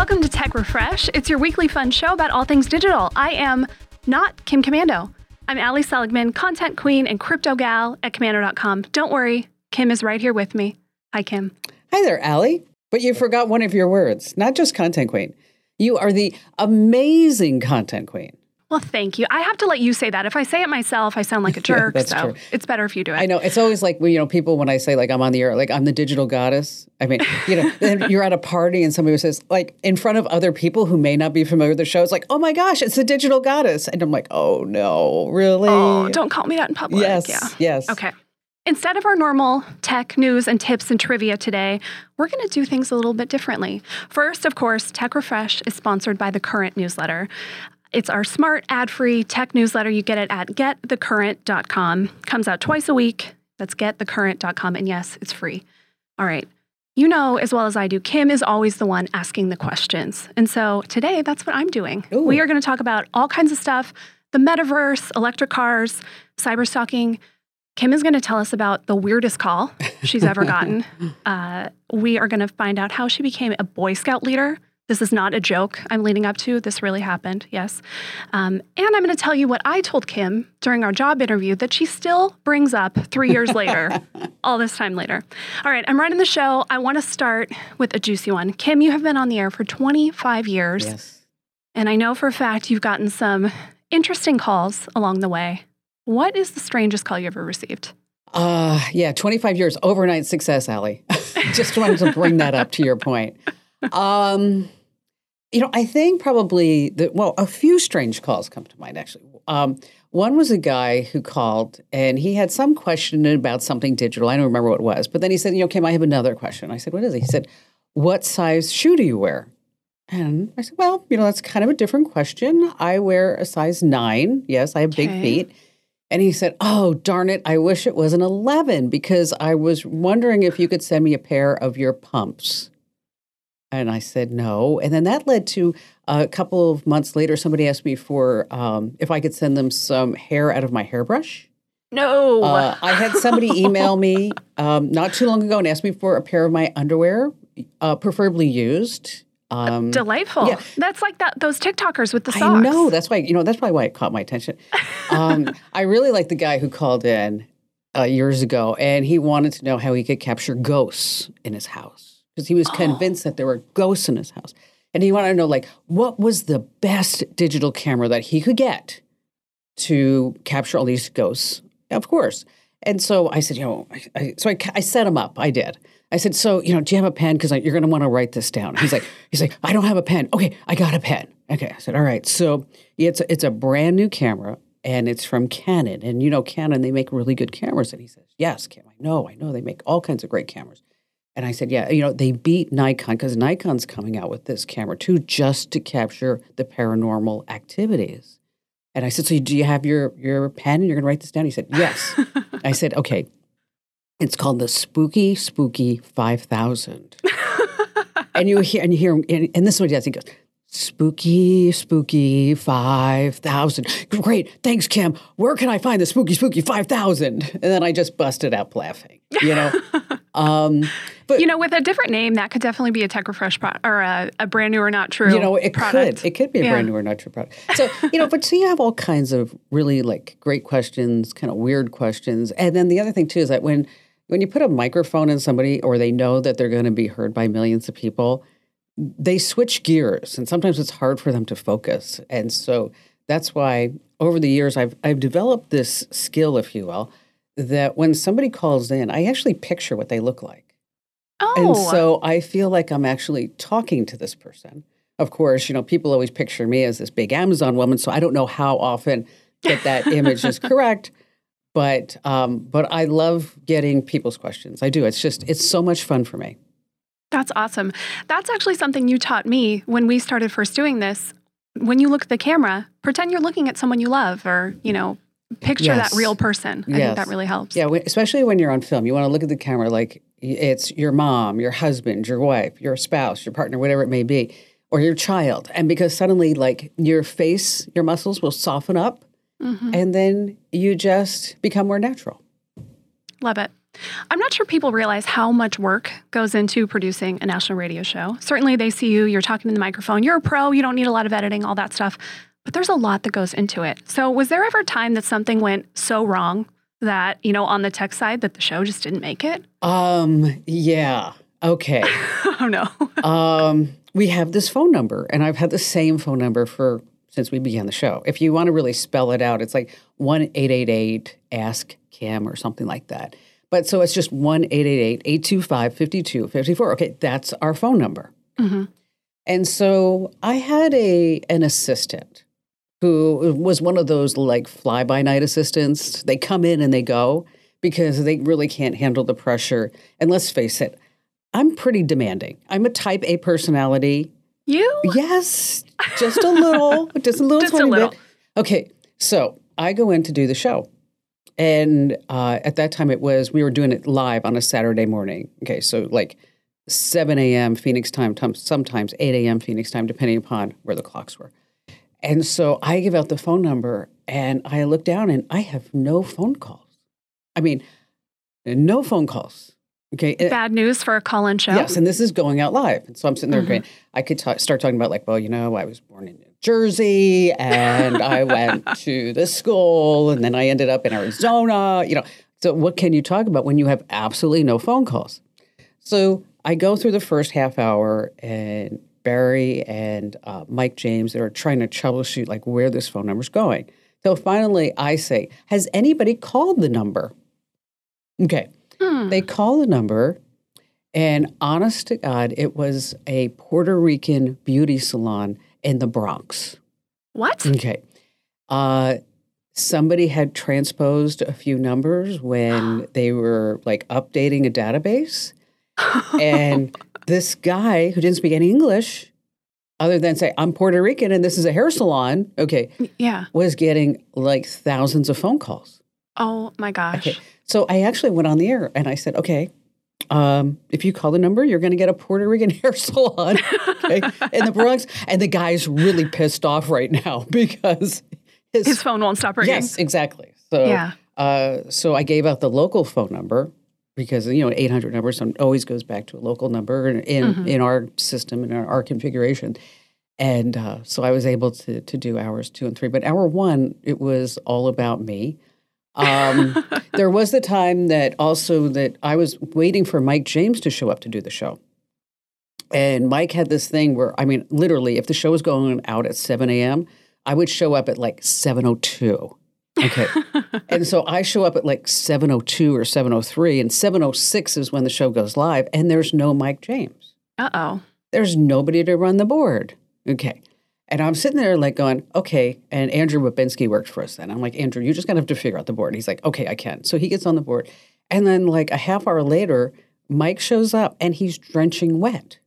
Welcome to Tech Refresh. It's your weekly fun show about all things digital. I am not Kim Komando. I'm Allie Seligman, content queen and crypto gal at komando.com. Don't worry, Kim is right here with me. Hi, Kim. Hi there, Allie. But you forgot one of your words, not just content queen. You are the amazing content queen. Well, thank you. I have to let you say that. If I say it myself, I sound like a jerk. that's so true. it's better if you do it. I know it's always like when you know people when I say like I'm on the air, like I'm the digital goddess. I mean, you know, you're at a party and somebody says like in front of other people who may not be familiar with the show, it's like, oh my gosh, it's the digital goddess, and I'm like, oh no, really? Oh, don't call me that in public. Yes, Yeah. yes. Okay. Instead of our normal tech news and tips and trivia today, we're going to do things a little bit differently. First, of course, Tech Refresh is sponsored by the Current newsletter. It's our smart, ad free tech newsletter. You get it at getthecurrent.com. Comes out twice a week. That's getthecurrent.com. And yes, it's free. All right. You know as well as I do, Kim is always the one asking the questions. And so today, that's what I'm doing. Ooh. We are going to talk about all kinds of stuff the metaverse, electric cars, cyber stalking. Kim is going to tell us about the weirdest call she's ever gotten. Uh, we are going to find out how she became a Boy Scout leader. This is not a joke I'm leading up to. This really happened, yes. Um, and I'm going to tell you what I told Kim during our job interview that she still brings up three years later, all this time later. All right, I'm running the show. I want to start with a juicy one. Kim, you have been on the air for 25 years. Yes. And I know for a fact you've gotten some interesting calls along the way. What is the strangest call you ever received? Uh, yeah, 25 years overnight success, Allie. Just wanted to bring that up to your point. Um, you know, I think probably that, well, a few strange calls come to mind actually. Um, one was a guy who called and he had some question about something digital. I don't remember what it was, but then he said, "You know, Kim, I have another question." I said, "What is it?" He said, "What size shoe do you wear?" And I said, "Well, you know, that's kind of a different question. I wear a size nine. Yes, I have big Okay. feet." And he said, "Oh, darn it! I wish it was an eleven because I was wondering if you could send me a pair of your pumps." And I said no. And then that led to a couple of months later, somebody asked me for um, if I could send them some hair out of my hairbrush. No. Uh, I had somebody email me um, not too long ago and ask me for a pair of my underwear, uh, preferably used. Um, Delightful. yeah. That's like that those TikTokers with the socks. I know that's why you know that's probably why it caught my attention. Um, I really like the guy who called in uh, years ago, and he wanted to know how he could capture ghosts in his house because he was oh. convinced that there were ghosts in his house, and he wanted to know like what was the best digital camera that he could get to capture all these ghosts. Of course. And so I said, you know, I, I, so I, I set him up. I did. I said, so you know, do you have a pen? Because you're going to want to write this down. He's like, he's like, I don't have a pen. Okay, I got a pen. Okay, I said, all right. So it's a, it's a brand new camera, and it's from Canon. And you know, Canon they make really good cameras. And he says, yes, Kim, I know, I know, they make all kinds of great cameras. And I said, yeah, you know, they beat Nikon because Nikon's coming out with this camera too, just to capture the paranormal activities. And I said, so do you have your your pen and you're going to write this down? He said, yes. I said, okay. It's called the Spooky Spooky 5000. and you hear, and you hear, and, and this is what he does. He goes, Spooky Spooky 5000. Great. Thanks, Kim. Where can I find the Spooky Spooky 5000? And then I just busted out laughing, you know? um, but You know, with a different name, that could definitely be a Tech Refresh pro- or a, a brand new or not true you know, it product. could. It could be a Yeah. brand new or not true product. So, you know, but so you have all kinds of really like great questions, kind of weird questions. And then the other thing too is that when when you put a microphone in somebody or they know that they're going to be heard by millions of people, they switch gears and sometimes it's hard for them to focus. And so that's why over the years I've I've developed this skill, if you will, that when somebody calls in, I actually picture what they look like. Oh, And so I feel like I'm actually talking to this person. Of course, you know, people always picture me as this big Amazon woman, so I don't know how often that that image is correct. But um, but I love getting people's questions. I do. It's just it's so much fun for me. That's awesome. That's actually something you taught me when we started first doing this. When you look at the camera, pretend you're looking at someone you love or, you know, picture Yes. that real person. I think that really helps. Yeah, especially when you're on film, you want to look at the camera like it's your mom, your husband, your wife, your spouse, your partner, whatever it may be, or your child. And because suddenly, like your face, your muscles will soften up, Mhm. and then you just become more natural. Love it. I'm not sure people realize how much work goes into producing a national radio show. Certainly, they see you, you're talking to the microphone, you're a pro, you don't need a lot of editing, all that stuff. But there's a lot that goes into it. So, was there ever a time that something went so wrong that, you know, on the tech side that the show just didn't make it? Um, yeah. Okay. oh, no. um, we have this phone number, and I've had the same phone number for since we began the show. If you want to really spell it out, it's like 1 888 Ask Kim or something like that. But so it's just 1 888 825 5254. Okay, that's our phone number. hmm And so I had a an assistant who was one of those like fly by night assistants. They come in and they go because they really can't handle the pressure. And let's face it, I'm pretty demanding. I'm a type A personality. You? Yes, just a little, just a little, Just a tiny little. bit. Okay, so I go in to do the show. And uh, at that time, it was, we were doing it live on a Saturday morning. Okay, so like 7 a.m. Phoenix time, sometimes 8 a.m. Phoenix time, depending upon where the clocks were. And so I give out the phone number and I look down and I have no phone calls. I mean, no phone calls. Okay. Bad news for a call in show? Yes, and this is going out live. And so I'm sitting there Mhm. going, I could ta- start talking about like, well, you know, I was born in Jersey and I went to this school and then I ended up in Arizona, you know. So what can you talk about when you have absolutely no phone calls? So I go through the first half hour and Barry and uh, Mike James are trying to troubleshoot like where this phone number's going. So finally I say, has anybody called the number? Okay. Hmm. They call the number, and honest to God, it was a Puerto Rican beauty salon in the Bronx. What? Okay. Uh, somebody had transposed a few numbers when they were like updating a database. And this guy who didn't speak any English, other than say, I'm Puerto Rican and this is a hair salon, okay, yeah. was getting like thousands of phone calls. Oh my gosh. Okay. So I actually went on the air and I said, okay, um, if you call the number, you're going to get a Puerto Rican hair salon okay, in the Bronx. And the guy's really pissed off right now because his, His phone won't stop ringing. yes, exactly. So Yeah. uh, so I gave out the local phone number because you know 800 number so always goes back to a local number in in, Mhm. in our system and our, our configuration. And uh, so I was able to to do hours two and three. But hour one, it was all about me. Um, there was the time that also that I was waiting for Mike James to show up to do the show. And Mike had this thing where, I mean, literally, if the show was going out at 7 a.m., I would show up at like 7.02. Okay. and so I show up at like 7.02 or 7.03, and 7.06 is when the show goes live, and there's no Mike James. Uh oh. There's nobody to run the board. Okay. And I'm sitting there like going, okay. And Andrew Babinski worked for us then. I'm like, Andrew, you're just to have to figure out the board. He's like, okay, I can. So he gets on the board. And then like a half hour later, Mike shows up and he's drenching wet.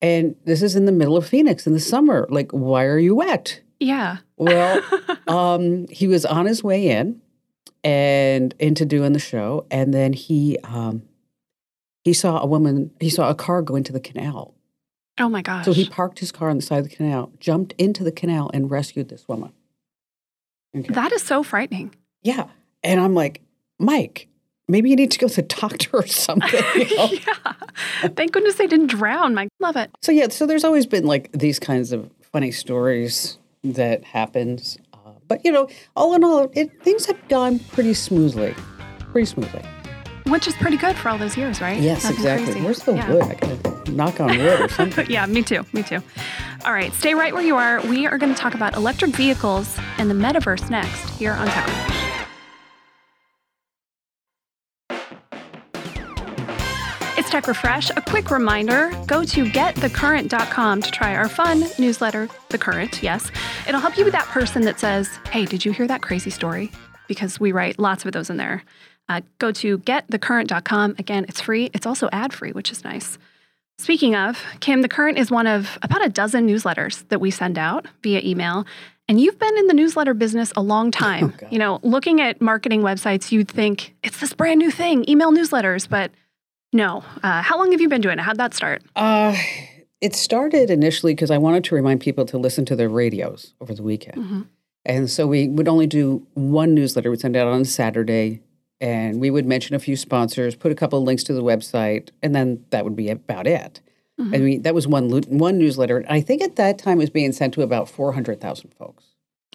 And this is in the middle of Phoenix in the summer. Like, why are you wet? Yeah. Well, um, he was on his way in and into doing the show. And then he um, he saw a woman, he saw a car go into the canal. Oh my gosh. So he parked his car on the side of the canal, jumped into the canal, and rescued this woman. Okay. that is so frightening. yeah. And I'm like, Mike, maybe you need to go to the doctor or something. you know? yeah. Thank goodness they didn't drown. Mike, love it. So, yeah, so there's always been like these kinds of funny stories that happens. Uh, but, you know, all in all, it, things have gone pretty smoothly. Pretty smoothly. Which is pretty good for all those years, right? Yes, Nothing exactly. crazy. Where's the Yeah. wood? I gotta knock on wood or something. yeah, me too. Me too. All right, stay right where you are. We are going to talk about electric vehicles and the metaverse next here on Tech Refresh. It's Tech Refresh. A quick reminder go to getthecurrent.com to try our fun newsletter, The Current. Yes. It'll help you be that person that says, hey, did you hear that crazy story? Because we write lots of those in there. Uh, go to getthecurrent.com. Again, it's free. It's also ad free, which is nice. Speaking of, Kim, The Current is one of about a dozen newsletters that we send out via email. And you've been in the newsletter business a long time. God. you know, looking at marketing websites, you'd think it's this brand new thing, email newsletters, but no. Uh, how long have you been doing it? How'd that start? Uh, it started initially because I wanted to remind people to listen to their radios over the weekend. Mhm. And so we would only do one newsletter. We'd send it out on Saturday and we would mention a few sponsors, put a couple of links to the website, and then that would be about it. I mean, that was one one newsletter. And I think at that time it was being sent to about 400,000 folks.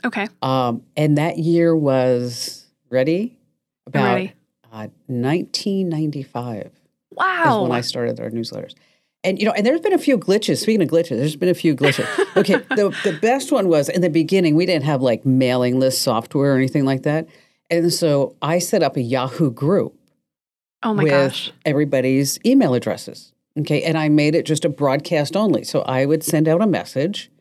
Okay. Um, and that year was ready about ready. Uh, 1995 is Wow. when I started our newsletters. And you know, and there's been a few glitches. Speaking of glitches, there's been a few glitches. Okay, the the best one was in the beginning. We didn't have like mailing list software or anything like that, and so I set up a Yahoo group oh my with gosh. everybody's email addresses. Okay, and I made it just a broadcast only. So I would send out a message,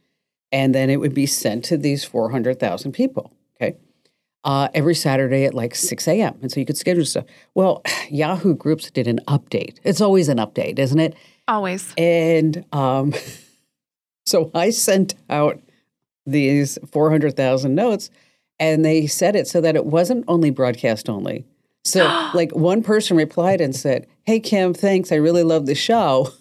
and then it would be sent to these four hundred thousand people. Okay. Uh, every Saturday at like 6 a.m. And so you could schedule stuff. Well, Yahoo Groups did an update. It's always an update, isn't it? Always. And um, so I sent out these 400,000 notes and they said it so that it wasn't only broadcast only. So, like, one person replied and said, Hey, Kim, thanks. I really love the show.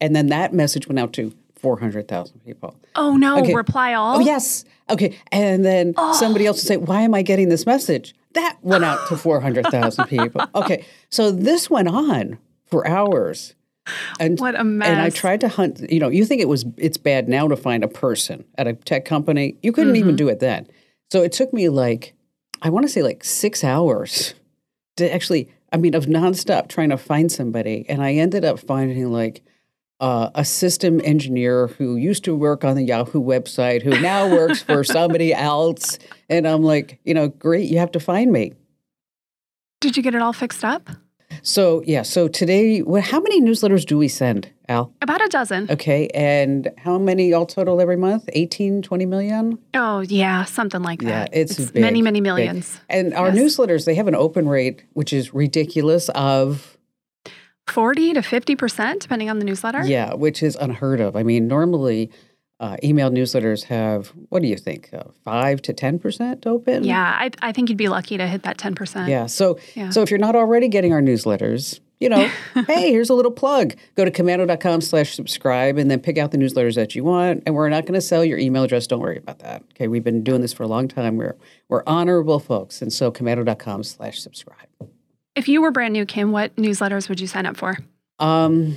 And then that message went out to 400,000 people. Oh no. Okay. Reply oh, all. Oh, yes. Okay. And then oh. somebody else would say, Why am I getting this message? That went out to 400,000 people. Okay. So this went on for hours. And, What a mess. and I tried to hunt, you know, you think it was, it's bad now to find a person at a tech company. You couldn't even mm-hmm. do it then. So it took me like, I want to say like six hours to actually, I mean, of nonstop trying to find somebody. And I ended up finding like, uh, a system engineer who used to work on the Yahoo website, who now works for somebody else. And I'm like, you know, great, you have to find me. Did you get it all fixed up? So, yeah, so today, well, how many newsletters do we send, Al? About a dozen. Okay, and how many all total every month? 18, 20 million? Oh yeah, something like that. Yeah, it's, big, many, many big. millions. And our Yes. newsletters, they have an open rate, which is ridiculous of, Forty to fifty percent, depending on the newsletter. yeah, which is unheard of. I mean, normally uh, email newsletters have, what do you think, uh, 5 to 10% open? Yeah, I, I think you'd be lucky to hit that ten percent. Yeah. So Yeah. so if you're not already getting our newsletters, you know, hey, here's a little plug. Go to komando.com slash subscribe and then pick out the newsletters that you want. And we're not going to sell your email address. Don't worry about that. Okay. We've been doing this for a long time. We're we're honorable folks. And so komando.com slash subscribe. If you were brand new, Kim, what newsletters would you sign up for? Um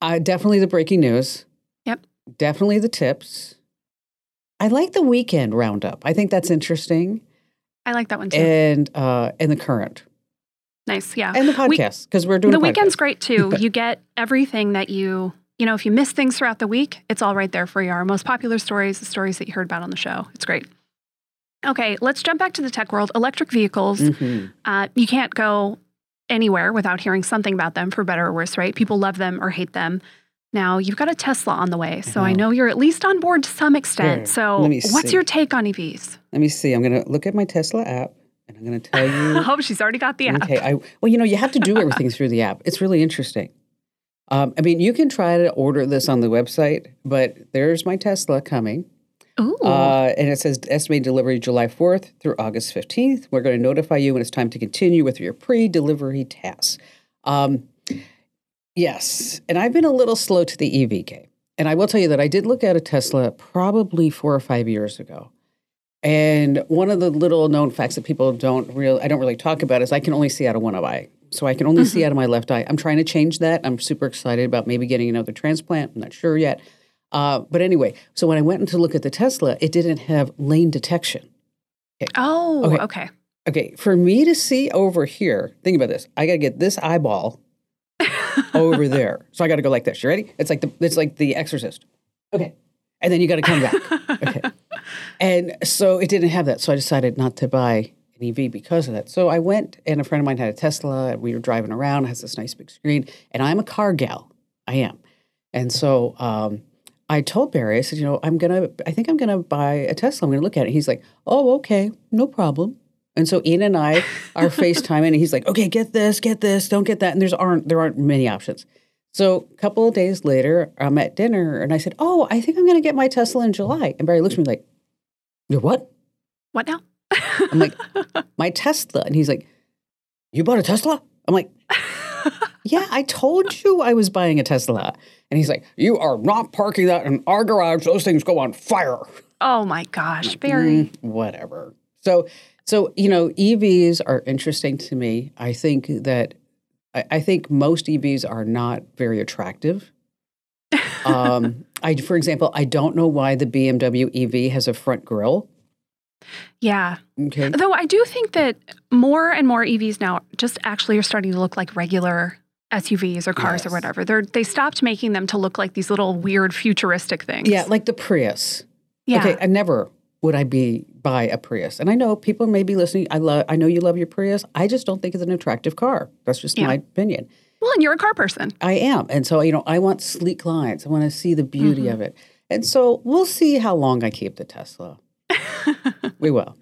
I definitely the breaking news. Definitely the tips. I like the weekend roundup. I think that's interesting. I like that one too. And uh and the current. nice. Yeah. And the We- podcast. Because we're doing the weekend's great too. you get everything that you, you know, if you miss things throughout the week, it's all right there for you. Our most popular stories, the stories that you heard about on the show. It's great. Okay, let's jump back to the tech world. Electric vehicles. Mhm. Uh, you can't go anywhere without hearing something about them, for better or worse, right? People love them or hate them. Now, you've got a Tesla on the way, so I know. know you're at least on board to some extent. Here, so, what's see. your take on EVs? Let me see. I'm going to look at my Tesla app and I'm going to tell you. I hope she's already got the app. Okay. I, well, you know, you have to do everything through the app. It's really interesting. Um, I mean, you can try to order this on the website, but there's my Tesla coming. Ooh. Uh, and it says estimated delivery July 4th through August 15th. We're going to notify you when it's time to continue with your pre delivery tasks. Um, yes. And I've been a little slow to the EV game. And I will tell you that I did look at a Tesla probably four or five years ago. And one of the little known facts that people don't really, I don't really talk about is I can only see out of one eye. So I can only see out of my left eye. I'm trying to change that. I'm super excited about maybe getting another transplant. I'm not sure yet. Uh, but anyway, so when I went to look at the Tesla, it didn't have lane detection. oh, okay. okay. Okay, for me to see over here, think about this. I got to get this eyeball over there. So I got to go like this. You ready? It's like the it's like the Exorcist. Okay, and then you got to come back. Okay, and so it didn't have that. So I decided not to buy an EV because of that. So I went, and a friend of mine had a Tesla. And we were driving around. It has this nice big screen, and I'm a car gal. I am, and so. um I told Barry, I said, you know, I'm gonna, I think I'm gonna buy a Tesla. I'm gonna look at it. He's like, oh, okay, no problem. And so Ian and I are FaceTiming, and he's like, "Okay, get this, get this, don't get that." And there's aren't there aren't many options. So a couple of days later, I'm at dinner, and I said, "Oh, I think I'm going to get my Tesla in July." And Barry looks at me like, "You're what?" What now? I'm like, "My Tesla," and he's like, "You bought a Tesla?" I'm like, "Yeah, I told you I was buying a Tesla." And he's like, "You are not parking that in our garage. Those things go on fire." Oh my gosh, Barry. Mm, whatever. So So, you know, EVs are interesting to me. I think that I, I think most EVs are not very attractive. um, I, for example, I don't know why the BMW EV has a front grille. Yeah. Okay. Though I do think that more and more EVs now just actually are starting to look like regular SUVs or cars or whatever. They're they stopped making them to look like these little weird futuristic things. Yeah, like the Prius. Yeah. Okay, I never would I be buy a Prius. And I know people may be listening. I love I know you love your Prius. I just don't think it's an attractive car. That's just Yeah. my opinion. Well, and you're a car person. I am. And so, you know, I want sleek lines. I want to see the beauty Mm-hmm. of it. And so we'll see how long I keep the Tesla. we will.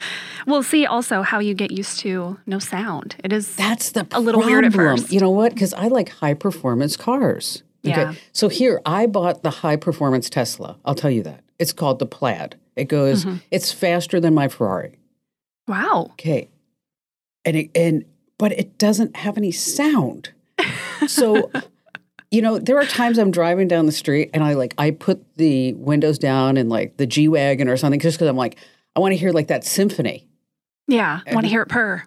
We'll see also how you get used to no sound. It is That's the A little weird at problem. first. You know what? Because I like high performance cars. Yeah. So here, I bought the high performance Tesla. I'll tell you that. It's called the Plaid. It goes, Mm-hmm. it's faster than my Ferrari. wow. Okay. And it, and but it doesn't have any sound. So you know, there are times I'm driving down the street and I like I put the windows down and like the G wagon or something just because I'm like I want to hear like that symphony. Yeah. I want to hear it purr.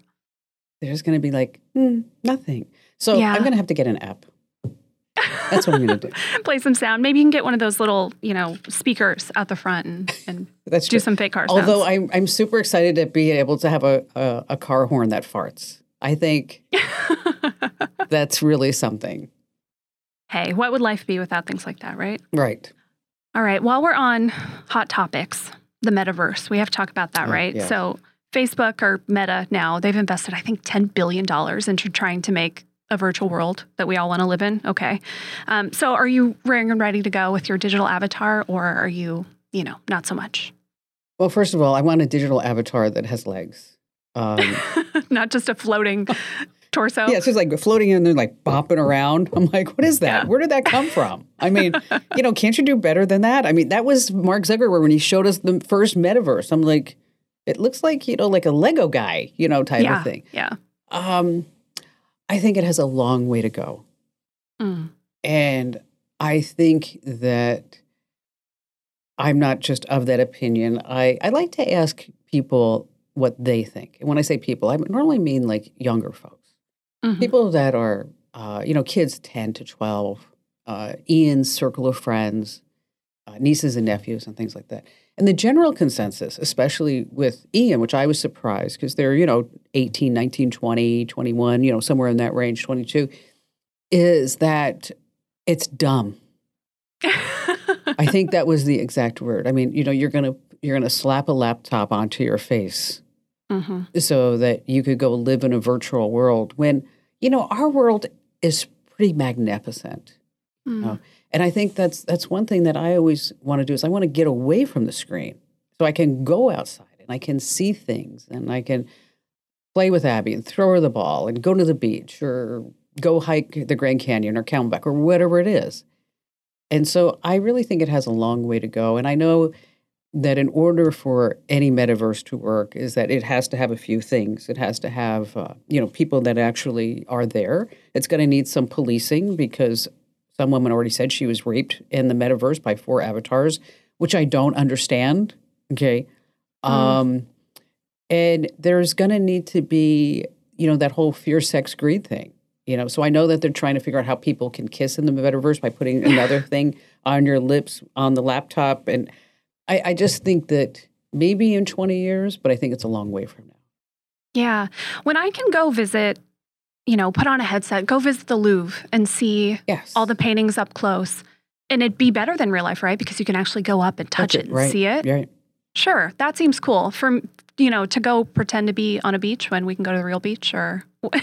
There's going to be like hmm, nothing. So Yeah. I'm going to have to get an app. That's what I'm going to do. Play some sound. Maybe you can get one of those little, you know, speakers out the front and, and That's do true. some fake car sounds. Although I'm I'm super excited to be able to have a a, a car horn that farts. I think that's really something. hey, what would life be without things like that, right? Right. All right. While we're on hot topics, the metaverse, we have to talk about that, Oh, right? yes. So, Facebook or Meta now, they've invested, I think, $10 billion into trying to make a virtual world that we all want to live in. Okay. Um, so, are you raring and ready to go with your digital avatar, or are you, you know, not so much? Well, first of all, I want a digital avatar that has legs. Um, not just a floating torso? yeah, it's just like floating in there, like bopping around. I'm like, what is that? Yeah. Where did that come from? I mean, you know, can't you do better than that? I mean, that was Mark Zuckerberg when he showed us the first metaverse. I'm like, it looks like you know, like a Lego guy, you know, type Yeah. of thing. Yeah. Um, I think it has a long way to go. Mm. And I think that I'm not just of that opinion. I, I like to ask people what they think. And when I say people, I normally mean like younger folks, Mhm. people that are, uh, you know, kids 10 to 12, uh, Ian's circle of friends, uh, nieces and nephews, and things like that. And the general consensus, especially with Ian, which I was surprised because they're, you know, 18, 19, 20, 21, you know, somewhere in that range, 22, is that it's dumb. I think that was the exact word. I mean, you know, you're gonna you're gonna slap a laptop onto your face Mhm. so that you could go live in a virtual world when you know our world is pretty magnificent. Mm. know, And I think that's that's one thing that I always want to do is I want to get away from the screen so I can go outside and I can see things and I can play with Abby and throw her the ball and go to the beach or go hike the Grand Canyon or Camelback or whatever it is. And so I really think it has a long way to go. And I know that in order for any metaverse to work is that it has to have a few things. It has to have, uh, you know, people that actually are there. It's going to need some policing because some woman already said she was raped in the metaverse by four avatars, which I don't understand. Okay. Um, and there's going to need to be, you know, that whole fear, sex, greed thing. You know, so I know that they're trying to figure out how people can kiss in the metaverse by putting another thing on your lips on the laptop. And I, I just think that maybe in 20 years, but I think it's a long way from now. Yeah. When I can go visit, you know, put on a headset, go visit the Louvre and see Yes. all the paintings up close. And it'd be better than real life, right? Because you can actually go up and touch Touch it, and right. see it. Right. Sure, that seems cool. For you know, to go pretend to be on a beach when we can go to the real beach, or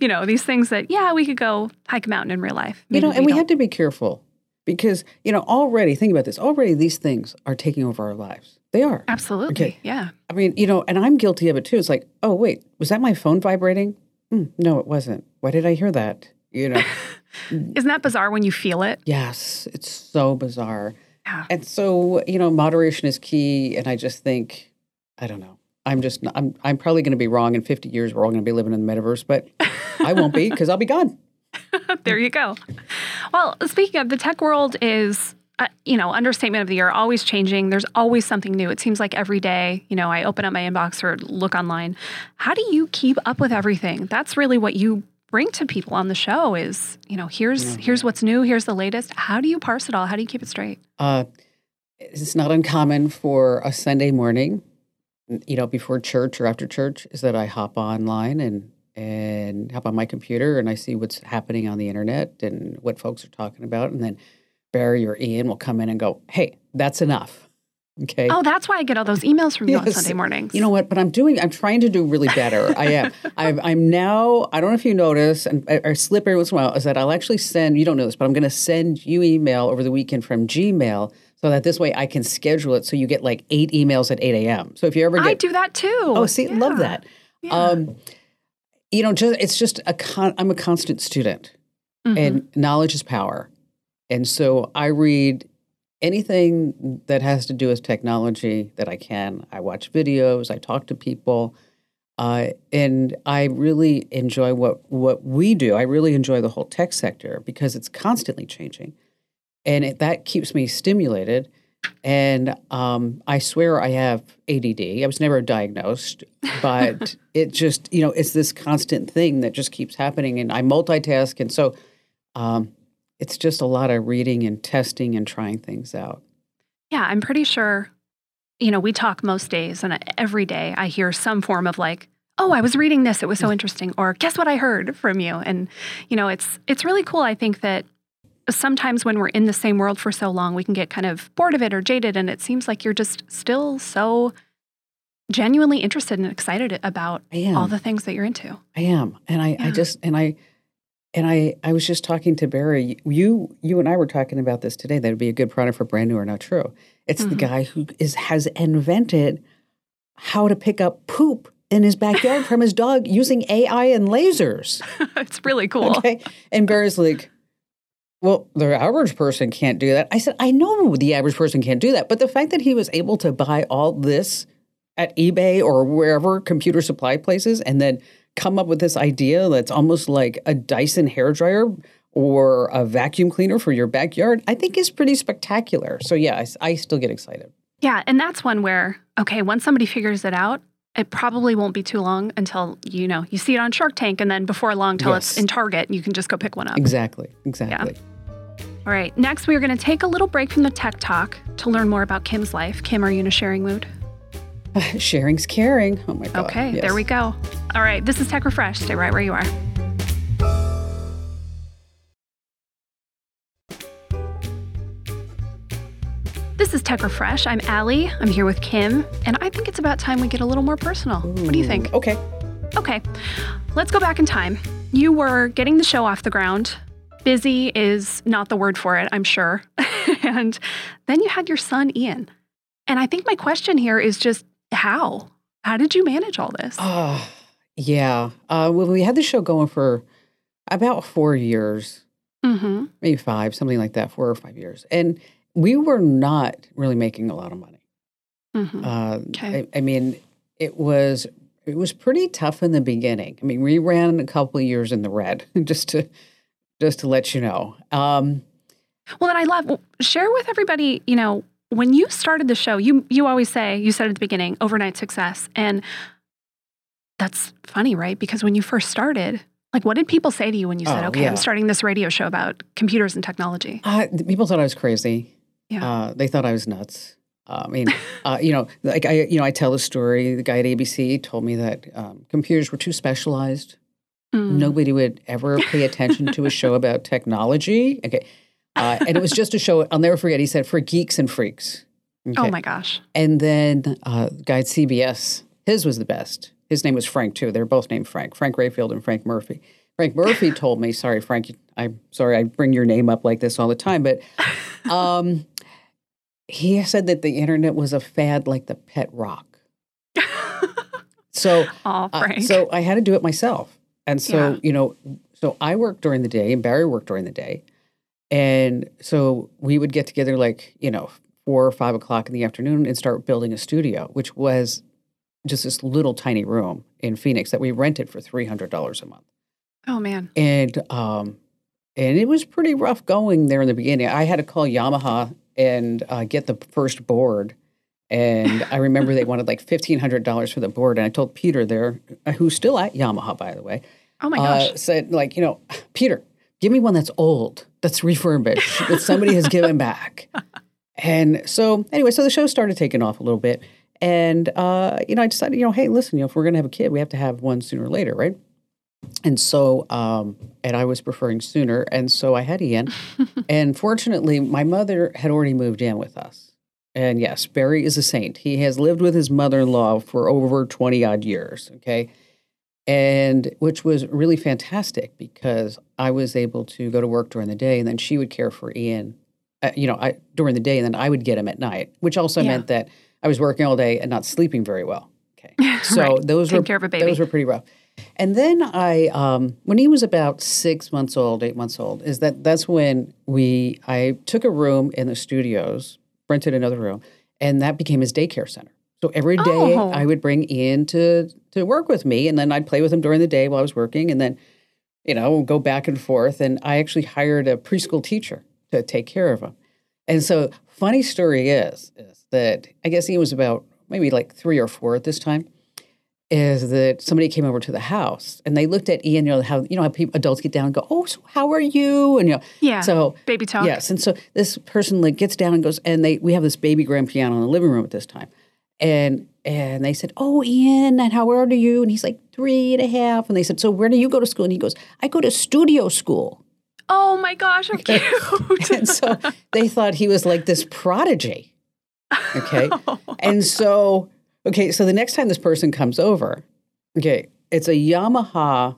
you know, these things that yeah, we could go hike a mountain in real life. You know, and we don't. have to be careful because, you know, already, think about this, already these things are taking over our lives. They are. absolutely, Okay. yeah, I mean, you know, and I'm guilty of it too. It's like, oh, wait, was that my phone vibrating? Hmm, no, it wasn't. Why did I hear that? You know, isn't that bizarre when you feel it? yes, it's so bizarre. Yeah. And so, you know, moderation is key. And I just think, I don't know. I'm just, not, I'm, I'm probably going to be wrong in 50 years. We're all going to be living in the metaverse, but I won't be because I'll be gone. there you go. Well, speaking of the tech world is uh, you know, understatement of the year, always changing. There's always something new. It seems like every day, you know, I open up my inbox or look online. How do you keep up with everything? That's really what you bring to people on the show is, you know, here's Mhm. here's what's new, here's the latest. How do you parse it all? How do you keep it straight? Uh, it's not uncommon for a Sunday morning, you know, before church or after church, is that I hop online and and hop on my computer and I see what's happening on the internet and what folks are talking about, and then Barry or Ian will come in and go, "Hey, that's enough." Okay. Oh, that's why I get all those emails from you on Sunday mornings. You know what? But I'm doing. I'm trying to do really better. I am. I'm, I'm now. I don't know if you notice, and I, I slip every once in a while. Is that I'll actually send. You don't know this, but I'm going to send you email over the weekend from Gmail, so that this way I can schedule it so you get like eight emails at 8 a.m. So if you ever get, I do that too. oh, see, love that. Yeah. Um, you know, just it's just a con. I'm a constant student Mhm. and knowledge is power. And so I read anything that has to do with technology that I can. I watch videos, I talk to people, uh, and I really enjoy what what we do. I really enjoy the whole tech sector because it's constantly changing, and it, that keeps me stimulated. And um, I swear I have ADD. I was never diagnosed, but it just you know it's this constant thing that just keeps happening, and I multitask, and so um, it's just a lot of reading and testing and trying things out. Yeah, I'm pretty sure, you know, we talk most days and uh, every day I hear some form of like, oh, I was reading this, it was so mm. interesting, or guess what I heard from you. And, you know, it's it's really cool. I think that sometimes when we're in the same world for so long, we can get kind of bored of it or jaded. And it seems like you're just still so genuinely interested and excited about all the things that you're into. I am, and I, I just and I and I I was just talking to Barry. You you and I were talking about this today. That would be a good product for brand new or not true. It's the Mhm. guy who is has invented how to pick up poop in his backyard from his dog using AI and lasers. it's really cool. Okay, and Barry's like. Well, the average person can't do that. I said, I know the average person can't do that. But the fact that he was able to buy all this at eBay or wherever computer supply places and then come up with this idea that's almost like a Dyson hairdryer or a vacuum cleaner for your backyard, I think is pretty spectacular. So, yeah, I still get excited. Yeah, and that's one where okay, once somebody figures it out, it probably won't be too long until you know you see it on Shark Tank, and then before long, till it's in Target, you can just go pick one up. Exactly. Exactly. All right, next we are going to take a little break from the tech talk to learn more about Kim's life. Kim, are you in a sharing mood? Sharing's caring. Oh, my God. Okay, yes. there we go. All right, this is Tech Refresh. Stay right where you are. This is Tech Refresh. I'm Allie. I'm here with Kim, and I think it's about time we get a little more personal. What do you think? Okay. Okay, let's go back in time. You were getting the show off the ground. Busy is not the word for it, I'm sure. and then you had your son, Ian. And I think my question here is just how? How did you manage all this? Oh, yeah. Uh, well, we had the show going for about four years. Mm-hmm. maybe five, something like that, four or five years. And we were not really making a lot of money. Mm-hmm. Uh, Okay. I, I mean, it was it was pretty tough in the beginning. I mean, we ran a couple of years in the red, just to just to let you know. Um, Well, then I love share with everybody. You know, when you started the show, you you always say you said at the beginning overnight success, and that's funny, right? Because when you first started, like, what did people say to you when you said, Oh, "Okay, yeah. I'm starting this radio show about computers and technology"? uh, people thought I was crazy. Yeah. Uh, they thought I was nuts. Uh, I mean, uh, you know, like I, you know, I tell a story. The guy at ABC told me that um, computers were too specialized. Mm. Nobody would ever pay attention to a show about technology. Okay. Uh, and it was just a show, I'll never forget, he said, for geeks and freaks. Oh my gosh. And then uh, guy at CBS, his was the best. His name was Frank, too. They're both named Frank, Frank Rayfield and Frank Murphy. Frank Murphy told me, sorry, Frank, I'm sorry I bring your name up like this all the time, but um, he said that the internet was a fad like the pet rock. So Oh, uh, so I had to do it myself. And so, Yeah. you know, so I worked during the day and Barry worked during the day. And so we would get together like, you know, four or five o'clock in the afternoon and start building a studio, which was just this little tiny room in Phoenix that we rented for $300 a month. oh man. And, um, and it was pretty rough going there in the beginning. I had to call Yamaha and uh, get the first board. And I remember they wanted like fifteen hundred dollars for the board, and I told Peter there, uh, who's still at Yamaha, by the way, Oh my gosh. uh, said like, you know, Peter, give me one that's old, that's refurbished, that somebody has given back. And so anyway, so the show started taking off a little bit, and uh, you know, I decided, you know, hey, listen, you know, if we're gonna have a kid, we have to have one sooner or later, right? And so, um, and I was preferring sooner, and so I had Ian. and fortunately, my mother had already moved in with us. And yes, Barry is a saint. He has lived with his mother-in-law for over twenty odd years. Okay and which was really fantastic because I was able to go to work during the day, and then she would care for Ian, uh, you know, I, during the day, and then I would get him at night, which also Yeah. meant that I was working all day and not sleeping very well. Okay, so Right. those Taking were care of a baby. those were pretty rough. And then I, um, when he was about six months old, eight months old, is that that's when we I took a room in the studios, rented another room, and that became his daycare center. So every day Oh. I would bring Ian to to work with me, and then I'd play with him during the day while I was working, and then you know go back and forth. And I actually hired a preschool teacher to take care of him. And so, funny story is is that I guess Ian was about maybe like three or four at this time. Is that somebody came over to the house and they looked at Ian? You know how you know how people, adults get down and go, "Oh, so how are you?" And you know, yeah. so Baby talk. Yes, and so this person like gets down and goes, and they we have this baby grand piano in the living room at this time, and and they said, "Oh, Ian, and how old are you?" And he's like three and a half, and they said, "So where do you go to school?" And he goes, "I go to studio school." Oh my gosh, how cute. and so they thought he was like this prodigy. Okay, and so okay, so the next time this person comes over, okay, it's a Yamaha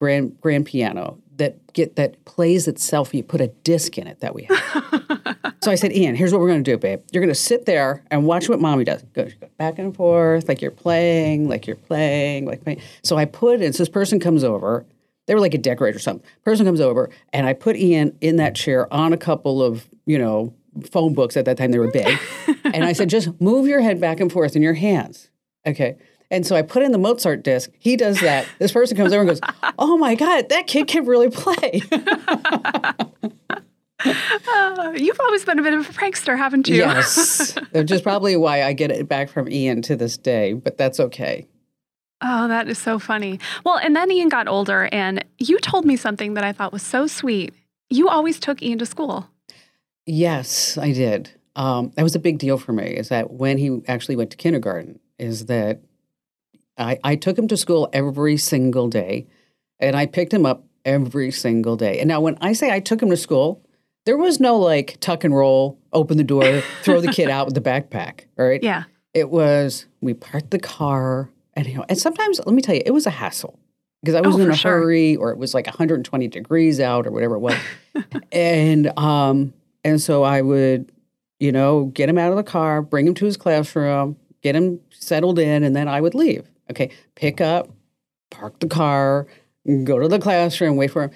grand grand piano that get that plays itself. You put a disc in it that we have. So I said, Ian, here's what we're going to do, babe. You're going to sit there and watch what mommy does. Go, go back and forth, like you're playing, like you're playing, like playing. So I put it, so this person comes over. They were like a decorator or something. Person comes over, and I put Ian in that chair on a couple of, you know, phone books. At that time, they were big. and I said, just move your head back and forth in your hands. Okay. And so I put in the Mozart disc. He does that. This person comes over and goes, Oh my God, that kid can really play. Uh, you've always been a bit of a prankster, haven't you? Yes. Which is probably why I get it back from Ian to this day, but that's okay. Oh, that is so funny. Well, and then Ian got older, and you told me something that I thought was so sweet. You always took Ian to school. Yes, I did. Um, that was a big deal for me. Is that when he actually went to kindergarten? Is that I, I took him to school every single day, and I picked him up every single day. And now, when I say I took him to school, there was no like tuck and roll, open the door, throw the kid out with the backpack. All right. Yeah. It was we parked the car, and you know, and sometimes let me tell you, it was a hassle because I was Oh, in a sure. hurry, or it was like 120 degrees out, or whatever it was, and um, and so I would, you know, get him out of the car, bring him to his classroom, get him settled in, and then I would leave. Okay, pick up, park the car, go to the classroom, wait for him.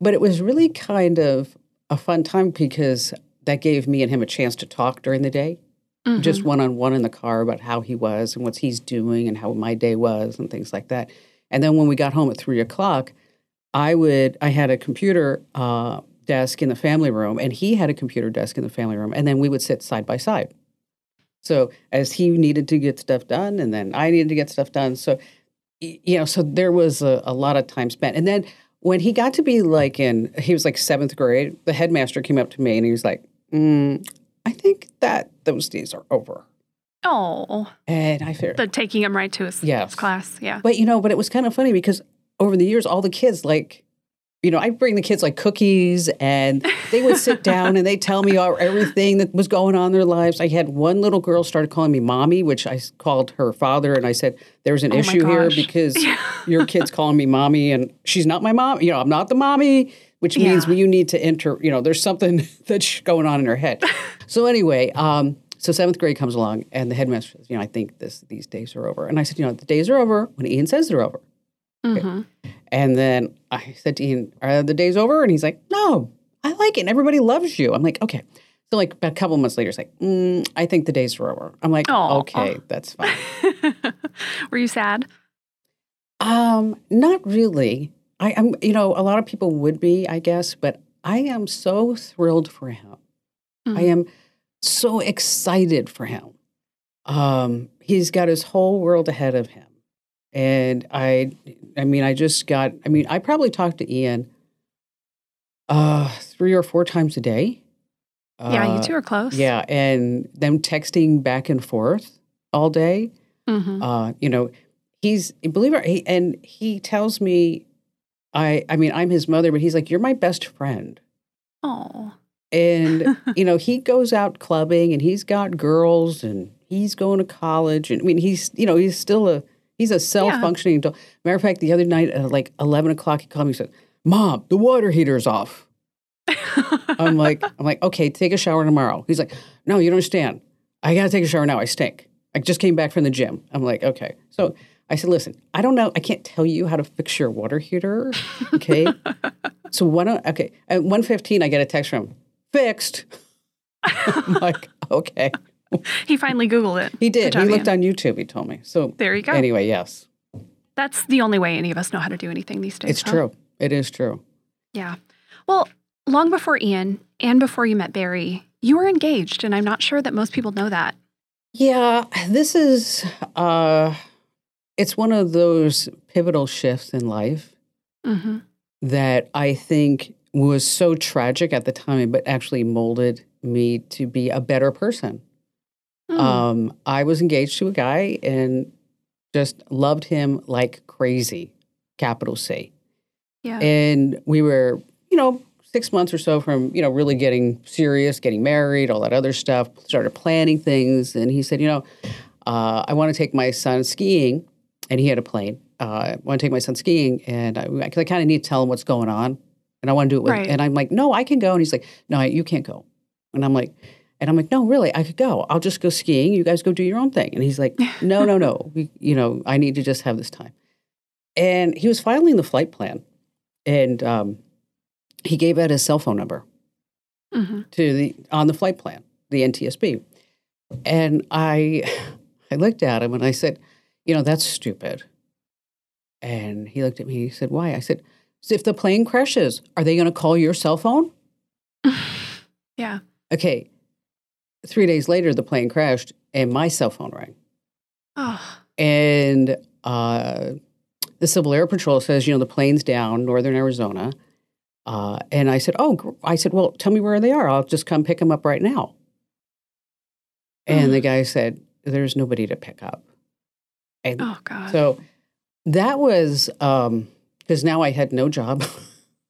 But it was really kind of a fun time because that gave me and him a chance to talk during the day Mhm. just one on one in the car about how he was and what he's doing and how my day was and things like that. And then when we got home at three o'clock, I would I had a computer uh, desk in the family room, and he had a computer desk in the family room, and then we would sit side by side. So as he needed to get stuff done, and then I needed to get stuff done. So you know, so there was a, a lot of time spent, and then. When he got to be like in, he was like seventh grade. The headmaster came up to me and he was like, mm, I think that those days are over. Oh, And I figured, the taking him right to his, Yes. his class. Yeah. but you know, but it was kind of funny because over the years, all the kids like, you know, I bring the kids like cookies, and they would sit down and they tell me all, everything that was going on in their lives. I had one little girl started calling me mommy, which I called her father, and I said, "There's an Oh issue here because your kid's calling me mommy, and she's not my mom. You know, I'm not the mommy." Which means Yeah. you need to enter. You know, there's something that's going on in her head. so anyway, um, so seventh grade comes along, and the headmaster says, "You know, I think this these days are over." And I said, "You know, the days are over when Ian says they're over." Hmm And then I said to Ian, Are the days over? And he's like, No, I like it. and Everybody loves you. I'm like, Okay. So, like, a couple months later, he's like, mm, I think the days are over. I'm like, Aw. Okay, that's fine. Were you sad? um, not really. I am, you know, a lot of people would be, I guess, but I am so thrilled for him. I Mhm. am so excited for him. Um, he's got his whole world ahead of him. And I, I mean, I just got, I mean, I probably talked to Ian uh, three or four times a day. Yeah, Uh, you two are close. Yeah, and them texting back and forth all day. hmm Uh, you know, he's believe it, he, and he tells me, I, I mean, I'm his mother, but he's like, you're my best friend. Oh. And you know, he goes out clubbing, and he's got girls, and he's going to college, and I mean, he's you know, he's still a he's a self functioning adult. Matter of fact, the other night at like eleven o'clock, he called me and said, "Mom, the water heater's off." I'm like, I'm like, okay, take a shower tomorrow. He's like, no, you don't understand. I got to take a shower now. I stink. I just came back from the gym. I'm like, okay. So I said, listen, I don't know. I can't tell you how to fix your water heater. Okay. so why don't, okay. At 115, I get a text from him, fixed. I'm like, okay. he finally Googled it. He did. He looked Ian. on YouTube, he told me. So There you go. anyway, yes, That's the only way any of us know how to do anything these days. it's huh? true. It is true. Yeah. Well, long before Ian and before you met Barry, you were engaged, and I'm not sure that most people know that. Yeah, this is, uh, it's one of those pivotal shifts in life. hmm that I think was so tragic at the time, but actually molded me to be a better person. Hmm. Um, I was engaged to a guy and just loved him like crazy, capital C. yeah. And we were, you know, six months or so from, you know, really getting serious, getting married, all that other stuff, started planning things. And he said, you know, uh, I want to take my son skiing. And he had a plane. Uh, I want to take my son skiing. And I, I kind of need to tell him what's going on. And I want to do it with, Right. and I'm like, no, I can go. And he's like, no, you can't go. And I'm like, and I'm like, no, really, I could go. I'll just go skiing. You guys go do your own thing. And he's like, no, no, no. We, you know, I need to just have this time. And he was filing the flight plan, and um, he gave out his cell phone number hmm to the on the flight plan, the NTSB. And I, I looked at him and I said, you know, that's stupid. And he looked at me. He said, why? I said, so if the plane crashes, are they going to call your cell phone? Yeah. Okay. Three days later, the plane crashed and my cell phone rang. Oh. And uh, the Civil Air Patrol says, you know, the plane's down, northern Arizona. Uh, and I said, oh, I said, well, tell me where they are. I'll just come pick them up right now. And the guy said, there's nobody to pick up. And Oh God. so that was because now I had no job.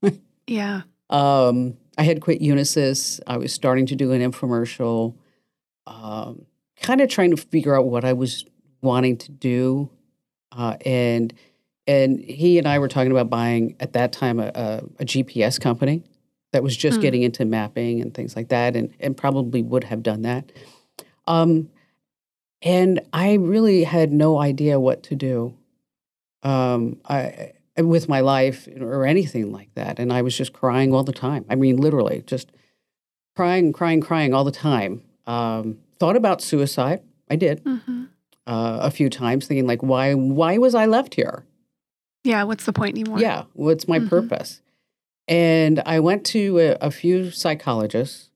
yeah. Um, I had quit Unisys. I was starting to do an infomercial, um, kind of trying to figure out what I was wanting to do. Uh, and and he and I were talking about buying at that time a, a, a GPS company that was just Hmm. getting into mapping and things like that, and and probably would have done that. Um, and I really had no idea what to do. Um, I with my life or anything like that. And I was just crying all the time. I mean, literally, just crying, crying, crying all the time. Um, thought about suicide. I did hmm uh, a few times, thinking like, why, why was I left here? Yeah. What's the point anymore? Yeah, what's my Mhm. purpose? And I went to a, a few psychologists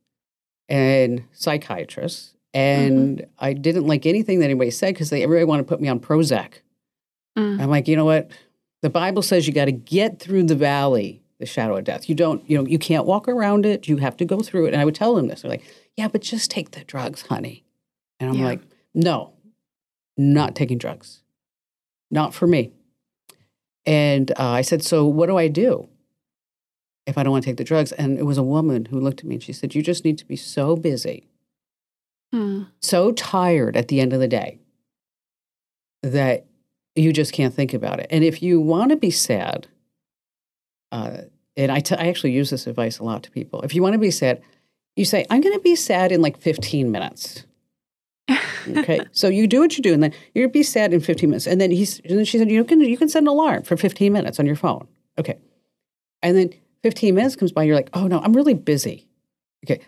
and psychiatrists, and I didn't like anything that anybody said because they everybody wanted to put me on Prozac. Mm. I'm like, you know what? The Bible says you got to get through the valley, the shadow of death. You don't, you know, you can't walk around it. You have to go through it. And I would tell them this. They're like, yeah, but just take the drugs, honey. And I'm Yeah. like, no, not taking drugs. Not for me. And uh, I said, so what do I do if I don't want to take the drugs? And it was a woman who looked at me and she said, you just need to be so busy Mm. so tired at the end of the day that you just can't think about it. And if you want to be sad, uh, and I, t- I actually use this advice a lot to people. If you want to be sad, you say, I'm going to be sad in like 15 minutes. Okay. so you do what you do, and then you're going to be sad in 15 minutes. And then, he's, and then she said, you can, you can set an alarm for 15 minutes on your phone. Okay. And then 15 minutes comes by, you're like, oh no, I'm really busy. Okay.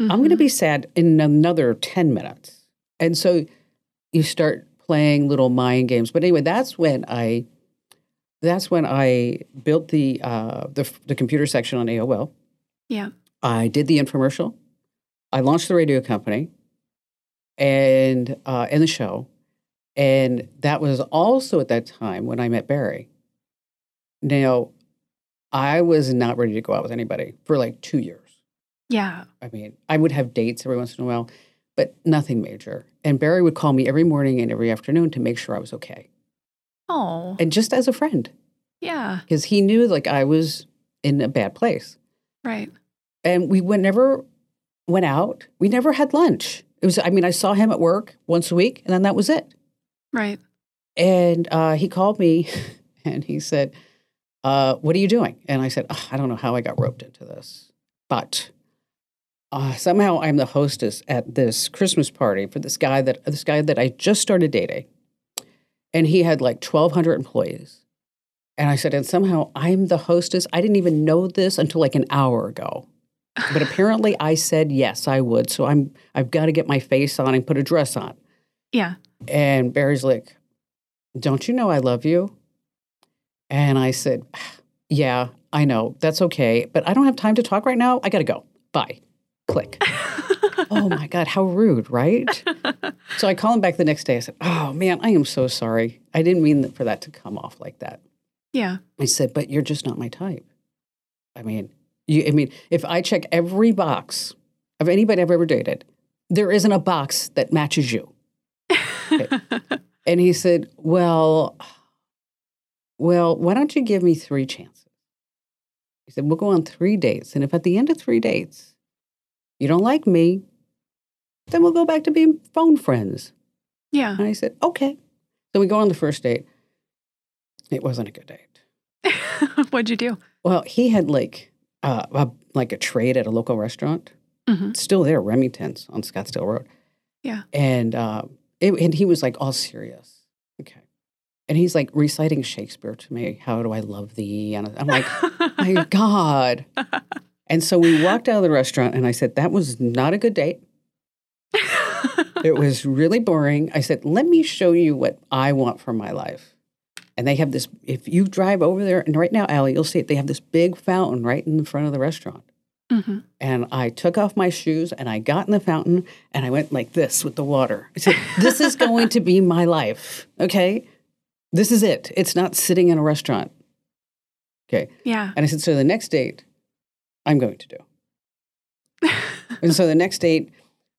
I'm going to be sad in another 10 minutes. And so you start playing little mind games. But anyway, that's when I that's when I built the uh, the, the computer section on AOL. Yeah. I did the infomercial. I launched the radio company. and uh, in the show. And that was also at that time when I met Barry. Now, I was not ready to go out with anybody for like two years. Yeah. I mean, I would have dates every once in a while, but nothing major. And Barry would call me every morning and every afternoon to make sure I was okay. Oh. And just as a friend, Yeah. because he knew like I was in a bad place. Right. And we went, never went out. We never had lunch. It was, I mean, I saw him at work once a week and then that was it. Right. And uh, he called me and he said, uh, What are you doing? And I said, "Ugh, I don't know how I got roped into this, but uh, somehow I'm the hostess at this Christmas party for this guy that this guy that I just started dating, and he had like 1,200 employees. And I said, and somehow I'm the hostess. I didn't even know this until like an hour ago. But apparently I said yes, I would. So I'm I've got to get my face on and put a dress on. Yeah. And Barry's like, Don't you know I love you? And I said, Yeah, I know. That's okay. But I don't have time to talk right now. I got to go. Bye. Click. oh my God, how rude, right? so I call him back the next day. I said, Oh man, I am so sorry. I didn't mean for that to come off like that. Yeah. I said, But you're just not my type. I mean, you, I mean, if I check every box of anybody I've ever dated, there isn't a box that matches you. And he said, Well, well, why don't you give me three chances? He said, We'll go on three dates. And if at the end of three dates you don't like me, then we'll go back to being phone friends. yeah. And I said, Okay. So we go on the first date. It wasn't a good date. What'd you do? Well, he had like uh, a, like a trade at a local restaurant. Mhm. It's still there, Remington's on Scottsdale Road. Yeah. And uh, it, and he was like all serious. Okay. And he's like reciting Shakespeare to me. How do I love thee? And I'm like, my God. And so we walked out of the restaurant, and I said, that was not a good date. It was really boring. I said, let me show you what I want for my life. And they have this, if you drive over there, and right now, Allie, you'll see it, they have this big fountain right in the front of the restaurant. Mhm. And I took off my shoes and I got in the fountain and I went like this with the water. I said, This is going to be my life. Okay. This is it. It's not sitting in a restaurant. Okay. Yeah. And I said, So the next date, I'm going to do. and so the next date,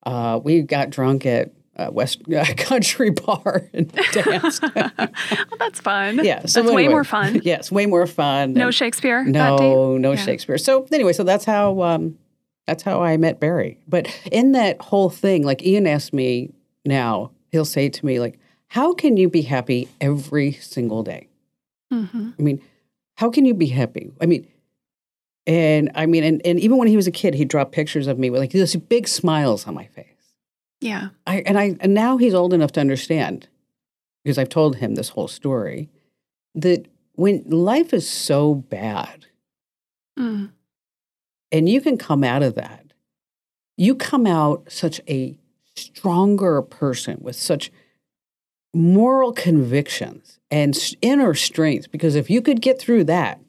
uh, we got drunk at uh, West uh, Country Bar and danced. well, that's fun. yeah. So that's way more fun. Yes, way more fun. No Shakespeare. that no, no Yeah. Shakespeare. So anyway, so that's how um, that's how I met Barry. But in that whole thing, like Ian asked me now, he'll say to me like, "How can you be happy every single day? Mhm. I mean, how can you be happy? I mean." And I mean, and, and even when he was a kid, he'd draw pictures of me with like these big smiles on my face. Yeah. I and I and now he's old enough to understand because I've told him this whole story that when life is so bad Mm. and you can come out of that, you come out such a stronger person with such moral convictions and inner strength. Because if you could get through that,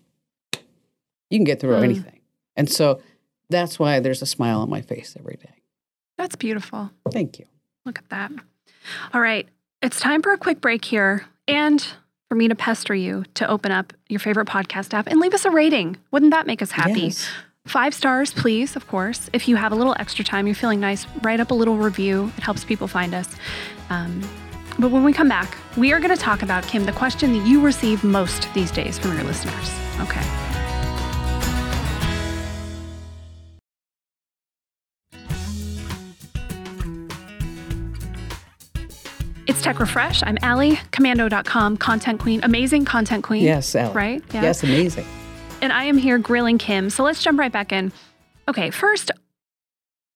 you can get through Mm. anything. And so that's why there's a smile on my face every day. That's beautiful. Thank you. Look at that. All right. It's time for a quick break here and for me to pester you to open up your favorite podcast app and leave us a rating. Wouldn't that make us happy? Yes. Five stars, please, of course. If you have a little extra time, you're feeling nice, write up a little review. It helps people find us. Um, but when we come back, we are going to talk about, Kim, the question that you receive most these days from your listeners. Okay. Tech Refresh. I'm Allie, komando.com, content queen, amazing content queen. Yes, Al. Right? Yeah. Yes, amazing. And I am here grilling Kim. So let's jump right back in. Okay, first,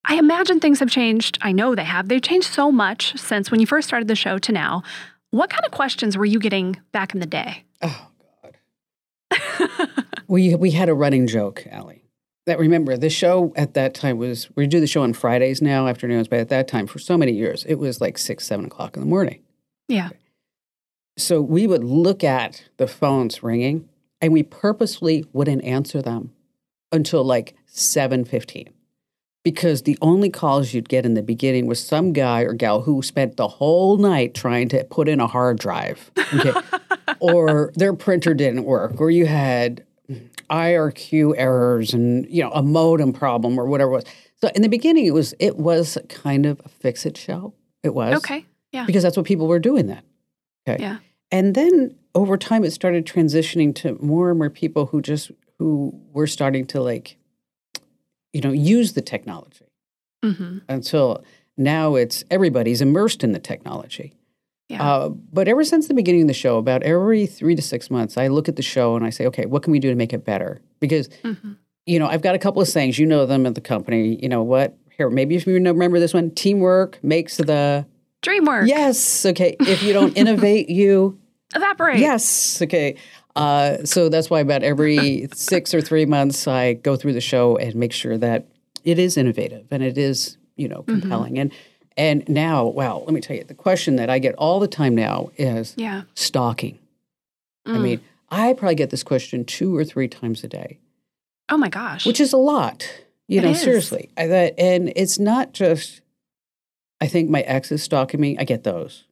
I imagine things have changed. I know they have. They've changed so much since when you first started the show to now. What kind of questions were you getting back in the day? Oh God. we we had a running joke, Allie. That remember the show at that time was we do the show on Fridays now afternoons, but at that time for so many years it was like six seven o'clock in the morning. Yeah. So we would look at the phones ringing, and we purposely wouldn't answer them until like seven fifteen. because the only calls you'd get in the beginning was some guy or gal who spent the whole night trying to put in a hard drive, okay? or their printer didn't work, or you had IRQ errors and you know a modem problem or whatever it was. So in the beginning, it was it was kind of a fix it show. It was Okay. Yeah. because that's what people were doing then. Okay. Yeah. And then over time, it started transitioning to more and more people who just who were starting to like, you know, use the technology hmm until now it's everybody's immersed in the technology. Yeah. Uh, but ever since the beginning of the show, about every three to six months, I look at the show and I say, okay, what can we do to make it better? Because hmm you know, I've got a couple of sayings. You know them at the company. You know what? Here, maybe if you remember this one, teamwork makes the Dream work. yes. Okay, if you don't innovate, you Evaporate. Yes. Okay. Uh, so that's why about every six or three months, I go through the show and make sure that it is innovative and it is, you know, compelling. And and now, wow, let me tell you, the question that I get all the time now is Yeah. stalking. I Mm. mean, I probably get this question two or three times a day, oh my gosh. which is a lot. You It know, is. seriously. I, that, and it's not just. I think my ex is stalking me. I get those.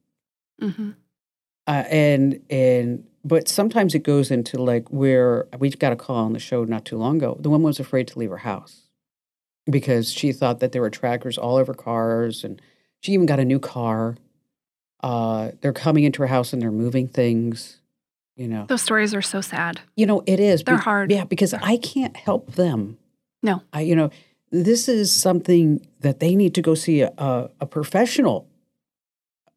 hmm uh, and and but sometimes it goes into like where we got a call on the show not too long ago. The woman was afraid to leave her house because she thought that there were trackers all over cars, and she even got a new car. Uh, they're coming into her house and they're moving things. You know, Those stories are so sad. you know it is. They're be- hard. Yeah, because I can't help them. No. I you know this is something that they need to go see a, a, a professional.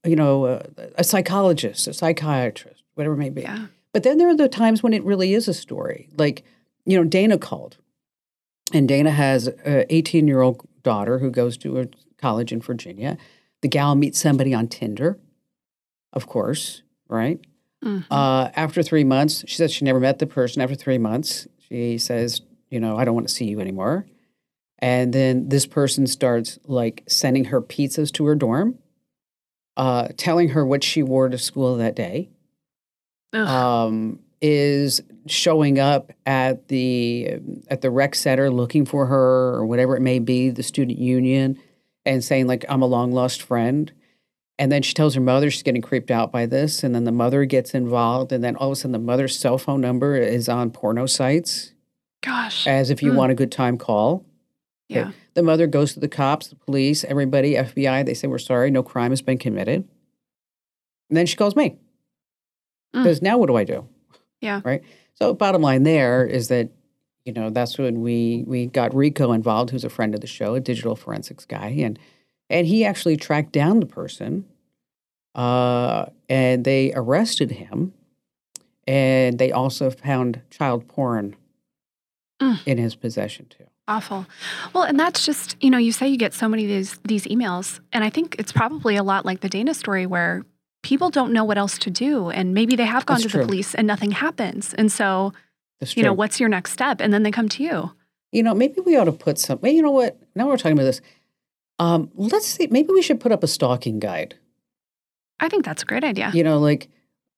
You know, a, a psychologist, a psychiatrist, whatever it may be. Yeah. But then there are the times when it really is a story. Like, you know, Dana called, and Dana has an 18 year old daughter who goes to a college in Virginia. The gal meets somebody on Tinder, of course, right? Mhm. Uh, after three months, she says she never met the person. After three months, she says, you know, I don't want to see you anymore. And then this person starts like sending her pizzas to her dorm, uh, telling her what she wore to school that day um, is showing up at the at the rec center looking for her or whatever it may be, the student union, and saying like I'm a long lost friend. And then she tells her mother she's getting creeped out by this, and then the mother gets involved, and then all of a sudden the mother's cell phone number is on porno sites Gosh. as if you Mm. want a good time call. Yeah. The mother goes to the cops, the police, everybody, FBI. They say we're sorry, no crime has been committed. And then she calls me Mm. because now what do I do? Yeah. Right. So bottom line there is that you know that's when we we got Rico involved, who's a friend of the show, a digital forensics guy, and and he actually tracked down the person, uh, and they arrested him, and they also found child porn Mm. in his possession too. Awful. Well, and that's just, you know, you say you get so many of these these emails, and I think it's probably a lot like the Dana story where people don't know what else to do and maybe they have gone That's to true. the police and nothing happens. And so, That's you know, what's your next step? And then they come to you. You know, maybe we ought to put some. well, You know what? Now we're talking about this. Um, let's see. Maybe we should put up a stalking guide. I think that's a great idea. You know, like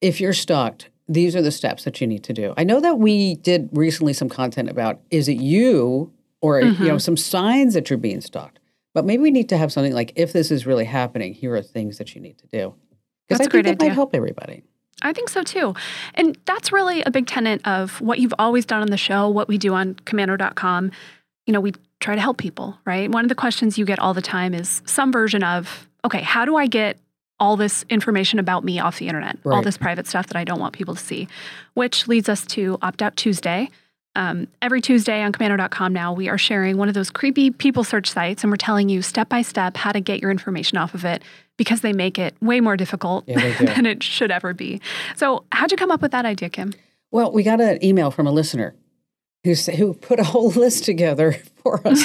if you're stalked, these are the steps that you need to do. I know that we did recently some content about is it you or you know mm-hmm. some signs that you're being stalked. But maybe we need to have something like if this is really happening, here are things that you need to do. Because That's I a think great that idea. might help everybody. I think so too. And that's really a big tenet of what you've always done on the show, what we do on komando.com. You know, we try to help people, right? One of the questions you get all the time is some version of, okay, how do I get all this information about me off the internet, all this private stuff that I don't want people to see, which leads us to Opt Out Tuesday. Um, every Tuesday on komando.com now, we are sharing one of those creepy people search sites and we're telling you step by step how to get your information off of it because they make it way more difficult Yeah, than it should ever be. So, how'd you come up with that idea, Kim? Well, we got an email from a listener who who put a whole list together for us.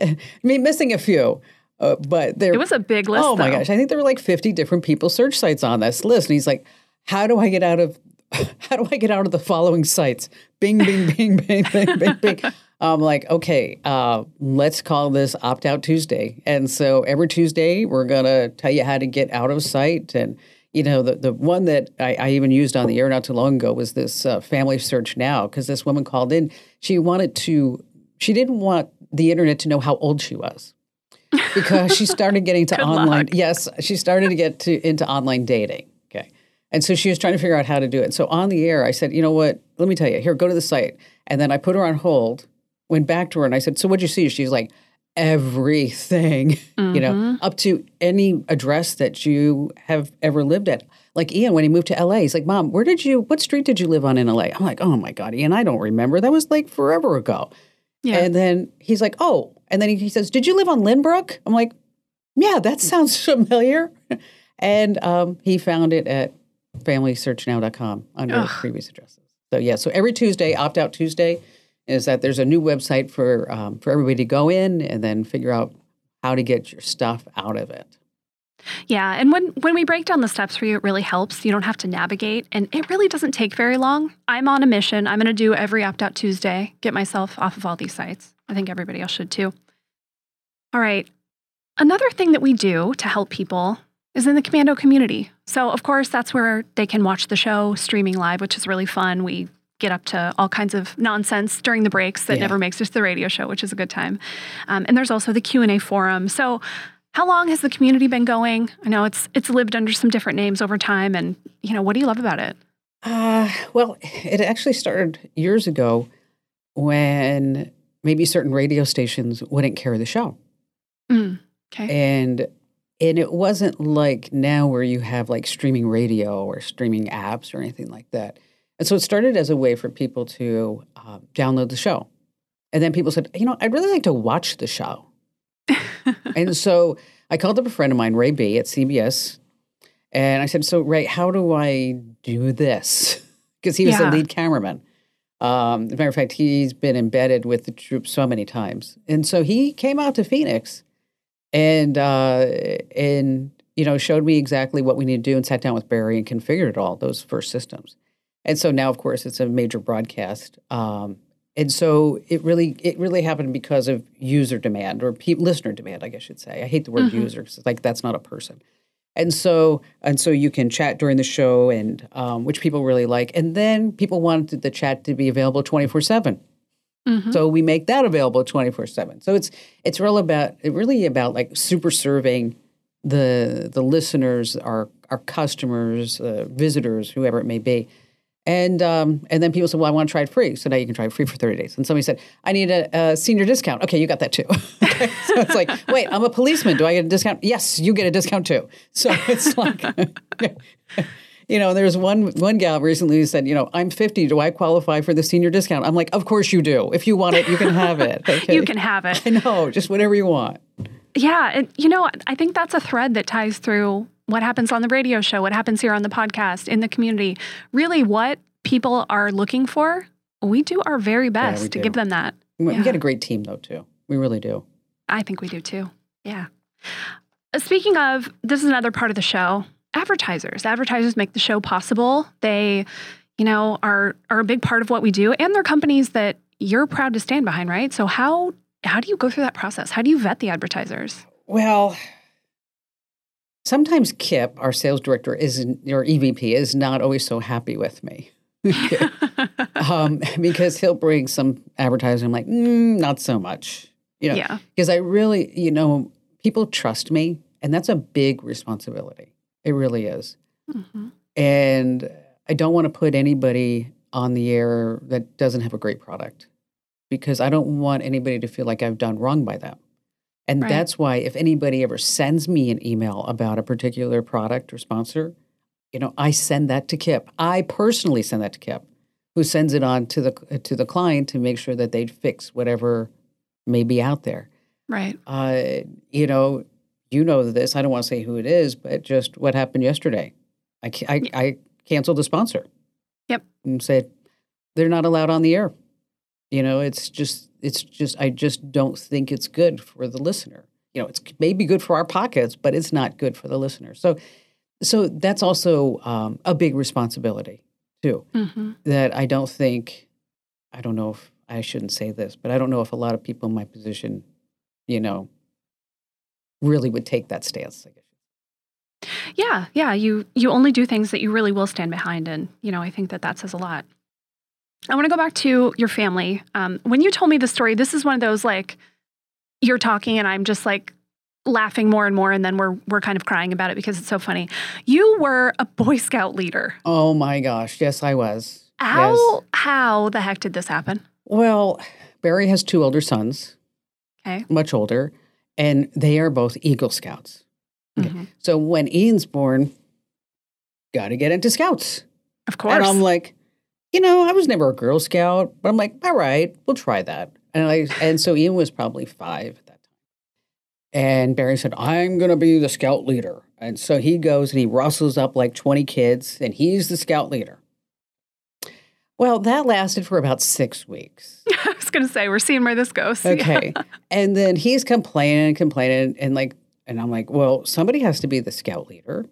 I mean, missing a few, uh, but there. It was a big list. oh my though. gosh! I think there were like fifty different people search sites on this list, and he's like, "How do I get out of? How do I get out of the following sites? Bing, bing, bing, bing, bing, bing, bing." I'm like, okay, uh, let's call this Opt Out Tuesday. And so every Tuesday, we're gonna tell you how to get out of sight. and you know, the, the one that I, I even used on the air not too long ago was this uh, Family Search Now, because this woman called in. She wanted to, she didn't want the internet to know how old she was because she started getting to online. luck. Yes, she started to get to into online dating. Okay, and so she was trying to figure out how to do it. So on the air, I said, you know what? Let me tell you. Here, go to the site. And then I put her on hold. Went back to her and I said, so what'd you see? She's like, everything. You know, Mhm. up to any address that you have ever lived at. Like Ian, when he moved to LA, he's like, Mom, where did you, what street did you live on in LA? I'm like, oh my God, Ian, I don't remember. That was like forever ago. Yeah. And then he's like, oh. And then he, says, did you live on Lynbrook? I'm like, yeah, that sounds familiar. And um, he found it at familysearchnow.com under Ugh. previous addresses. So yeah, so every Tuesday, opt out Tuesday, is that there's a new website for um, for everybody to go in and then figure out how to get your stuff out of it. Yeah, and when when we break down the steps for you, it really helps. You don't have to navigate, and it really doesn't take very long. I'm on a mission. I'm going to do every opt out Tuesday, get myself off of all these sites. I think everybody else should too. All right. Another thing that we do to help people is in the Komando community. So, of course, that's where they can watch the show streaming live, which is really fun. We get up to all kinds of nonsense during the breaks that Yeah. never makes it to the radio show, which is a good time. Um, and there's also the Q and A forum. So, how long has the community been going? I know it's it's lived under some different names over time, and you know what do you love about it? Uh, well, it actually started years ago when maybe certain radio stations wouldn't carry the show. Mm, okay. and and it wasn't like now where you have like streaming radio or streaming apps or anything like that and so it started as a way for people to uh, download the show and then people said you know i'd really like to watch the show and so i called up a friend of mine ray b at cbs and i said so ray how do i do this because he was Yeah. the lead cameraman um, as a matter of fact, he's been embedded with the troops so many times, and so he came out to Phoenix and uh, and you know showed me exactly what we need to do and sat down with Barry and configured it all those first systems. And so now, of course, it's a major broadcast. Um, and so it really it really happened because of user demand or pe- listener demand, I guess you'd say. I hate the word Mhm. user 'cause it's like that's not a person. And so and so you can chat during the show, and um, which people really like. And then people wanted the chat to be available twenty four seven. Mhm. So we make that available 24/7. So it's it's real about it really about like super serving the the listeners, our our customers, uh, visitors, whoever it may be. And um, and then people said, "Well, I want to try it free." So now you can try it free for 30 days. And somebody said, "I need a, a senior discount." Okay, you got that too. okay, so it's like, wait, I'm a policeman. Do I get a discount? Yes, you get a discount too. So it's like, you know, there's one one gal recently who said, you know, I'm 50. Do I qualify for the senior discount? I'm like, of course you do. If you want it, you can have it. Okay? You can have it. I know, just whatever you want. Yeah, and you know, I think that's a thread that ties through what happens on the radio show, what happens here on the podcast, in the community. Really, what people are looking for, we do our very best we to do. give them that. We Yeah. get a great team though too. We really do. I think we do too. Yeah. Uh, Speaking of, this is another part of the show. Advertisers. Advertisers make the show possible. They, you know, are are a big part of what we do, and they're companies that you're proud to stand behind, right? So how how do you go through that process? How do you vet the advertisers? Well, sometimes Kip, our sales director, is or EVP, is not always so happy with me. um, because he'll bring some advertising. I'm like, mm, not so much. You know, yeah. because I really, you know, people trust me, and that's a big responsibility. It really is. Mhm. And I don't want to put anybody on the air that doesn't have a great product because I don't want anybody to feel like I've done wrong by them. And Right. that's why if anybody ever sends me an email about a particular product or sponsor, you know, I send that to Kip. I personally send that to Kip, who sends it on to the to the client to make sure that they fix whatever may be out there Right. uh, you know, you know this. I don't want to say who it is, but just what happened yesterday. I, I, I canceled the sponsor. Yep. And said they're not allowed on the air. You know, it's just, it's just, I just don't think it's good for the listener. You know, it's maybe good for our pockets, but it's not good for the listener. So, so that's also um, a big responsibility too hmm that I don't think, I don't know if I shouldn't say this, but I don't know if a lot of people in my position, you know, really would take that stance. Yeah. Yeah. You you only do things that you really will stand behind, and you know I think that that says a lot. I want to go back to your family. Um, when you told me the story, this is one of those like you're talking and I'm just like laughing more and more and then we're we're kind of crying about it because it's so funny. You were a Boy Scout leader. Oh my gosh, yes, I was. How Yes. how the heck did this happen? Well, Barry has two older sons, Okay. much older, and they are both Eagle Scouts. Okay. Mhm. So when Ian's born, got to get into Scouts. Of course. And I'm like, you know, I was never a Girl Scout, but I'm like, all right, we'll try that. And I and so Ian was probably five at that time. And Barry said, I'm gonna be the scout leader. And so he goes and he rustles up like 20 kids, and he's the scout leader. Well, that lasted for about six weeks. I was going to say we're seeing where this goes. Okay. and then he's complaining and complaining and like and I'm like, well, somebody has to be the scout leader.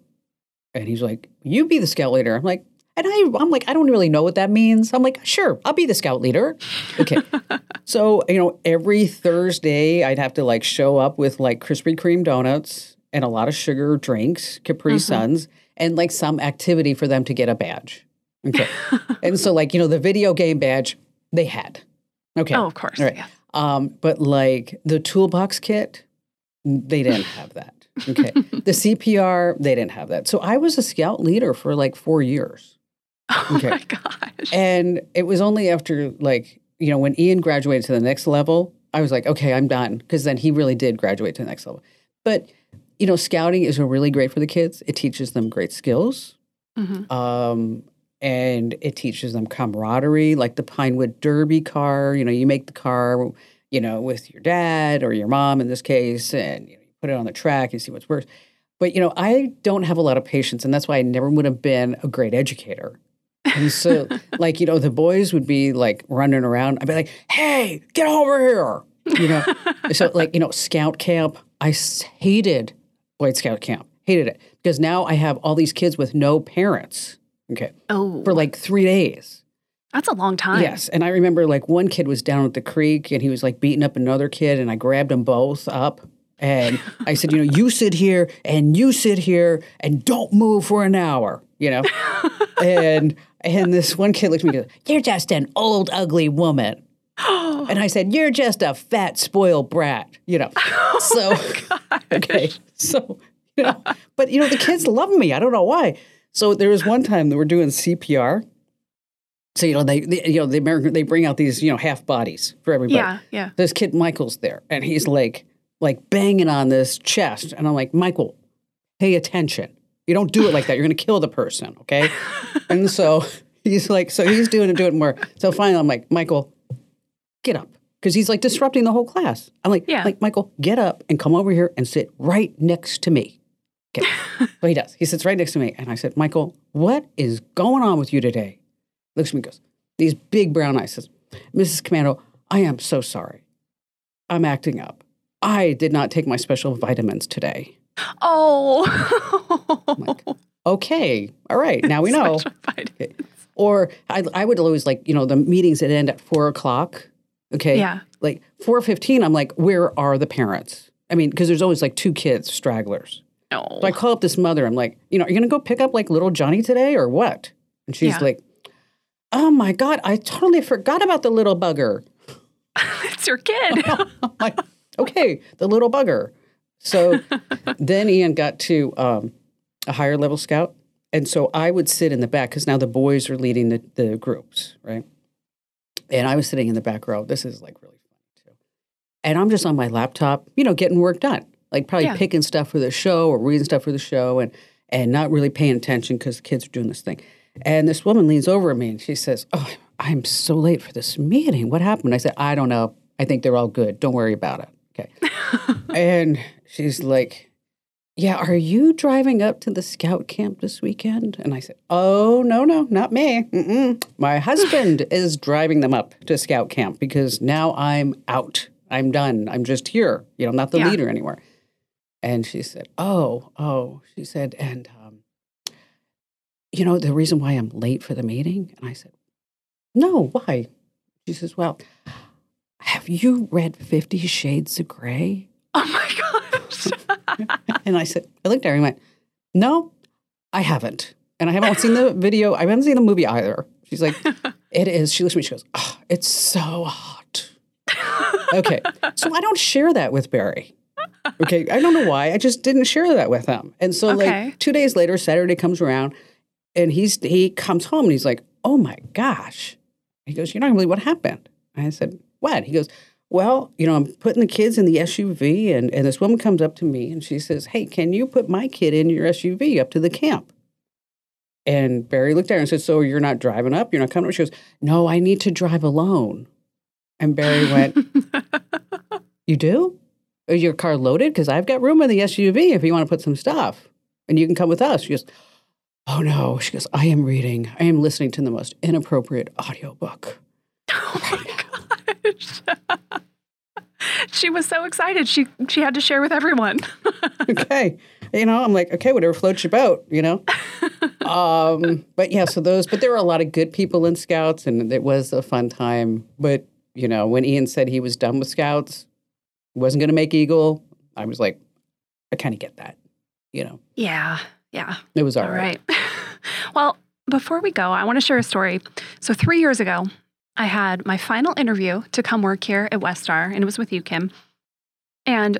And he's like, you be the scout leader. I'm like, and I I'm like, I don't really know what that means. I'm like, sure, I'll be the scout leader. Okay. so, you know, every Thursday I'd have to like show up with like Krispy Kreme donuts and a lot of sugar drinks, Capri Mhm. Suns, and like some activity for them to get a badge. Okay. and so like, you know, the video game badge they had. Okay. Oh, of course. All right. yeah. Um, but like the toolbox kit, they didn't have that. Okay. the CPR, they didn't have that. So I was a scout leader for like four years. Oh Okay. my gosh. And it was only after like, you know, when Ian graduated to the next level, I was like, okay, I'm done. Because then he really did graduate to the next level. But, you know, scouting is really great for the kids. It teaches them great skills. Mhm. Um, and it teaches them camaraderie, like the Pinewood Derby car. You know, you make the car, you know, with your dad or your mom in this case, and you, know, you put it on the track and see what's worse. But you know, I don't have a lot of patience, and that's why I never would have been a great educator. And so, like, you know, the boys would be like running around. I'd be like, "Hey, get over here!" You know. so, like, you know, scout camp. I hated Boy Scout camp. Hated it because now I have all these kids with no parents. Okay, oh, for like three days. that's a long time. Yes, and I remember like one kid was down at the creek and he was like beating up another kid, and I grabbed them both up. And I said, you know, you sit here and you sit here and don't move for an hour, you know. and and this one kid looked at me and goes, You're just an old, ugly woman. And I said, You're just a fat, spoiled brat, you know. Oh so okay. So, you know, but you know, the kids love me. I don't know why. So there was one time that we're doing CPR. So, you know, they, they you know, the American they bring out these, you know, half bodies for everybody. Yeah, yeah. This kid Michael's there and he's like like banging on this chest. And I'm like, Michael, pay attention. You don't do it like that. You're gonna kill the person, okay? and so he's like, so he's doing it, doing more. So finally I'm like, Michael, get up. Because he's like disrupting the whole class. I'm like, Yeah. like, Michael, get up and come over here and sit right next to me. Okay. so he does. He sits right next to me. And I said, Michael, what is going on with you today? Looks at me and goes, these big brown eyes says, Mrs. Komando, I am so sorry. I'm acting up. I did not take my special vitamins today. Oh. like, Okay, all right, now we know. Vitamins. Or I, I would always like, you know, the meetings that end at four o'clock. Okay. Yeah. Like four fifteen, I'm like, where are the parents? I mean, because there's always like two kids, stragglers. No. So I call up this mother. I'm like, you know, are you gonna go pick up like little Johnny today or what? And she's Yeah. like, Oh my God, I totally forgot about the little bugger. it's your kid. Like, okay, the little bugger. So then Ian got to um, a higher level scout. And so I would sit in the back because now the boys are leading the, the groups, right? And I was sitting in the back row. This is like really fun too. And I'm just on my laptop, you know, getting work done, like probably Yeah. picking stuff for the show or reading stuff for the show and, and not really paying attention because the kids are doing this thing. And this woman leans over at me and she says, Oh, I'm so late for this meeting. What happened? I said, I don't know. I think they're all good. Don't worry about it. Okay. and she's like, Yeah, are you driving up to the scout camp this weekend? And I said, Oh, no, no, not me. Mm-mm. My husband is driving them up to scout camp because now I'm out. I'm done. I'm just here. You know, I'm not the Yeah. leader anymore. And she said, Oh, oh, she said, and, um, you know, the reason why I'm late for the meeting? And I said, No, why? She says, Well, have you read Fifty Shades of Grey? oh my gosh. And I said, I looked at her and went, No, I haven't. And I haven't seen the video. I haven't seen the movie either. She's like, It is. She looks at me, she goes, oh, It's so hot. Okay. So I don't share that with Barry. Okay. I don't know why. I just didn't share that with him. And so Okay. like two days later, Saturday comes around and he's he comes home and he's like, Oh my gosh. He goes, You're not gonna believe what happened. I said, What? He goes, Well, you know, I'm putting the kids in the SUV and, and this woman comes up to me and she says, Hey, can you put my kid in your SUV up to the camp? And Barry looked at her and said, So you're not driving up? You're not coming up? She goes, No, I need to drive alone. And Barry went, You do? Is your car loaded? Because I've got room in the SUV if you want to put some stuff. And you can come with us. She goes, Oh no. She goes, I am reading, I am listening to the most inappropriate audiobook. oh. she was so excited. She she had to share with everyone. okay. You know, I'm like, okay, whatever floats your boat, you know? um, but yeah, so those, but there were a lot of good people in Scouts and it was a fun time. But, you know, when Ian said he was done with Scouts, wasn't going to make Eagle, I was like, I kind of get that, you know? yeah. Yeah. It was all All right. right. well, before we go, I want to share a story. So, three years ago, I had my final interview to come work here at WestStar, and it was with you, Kim. And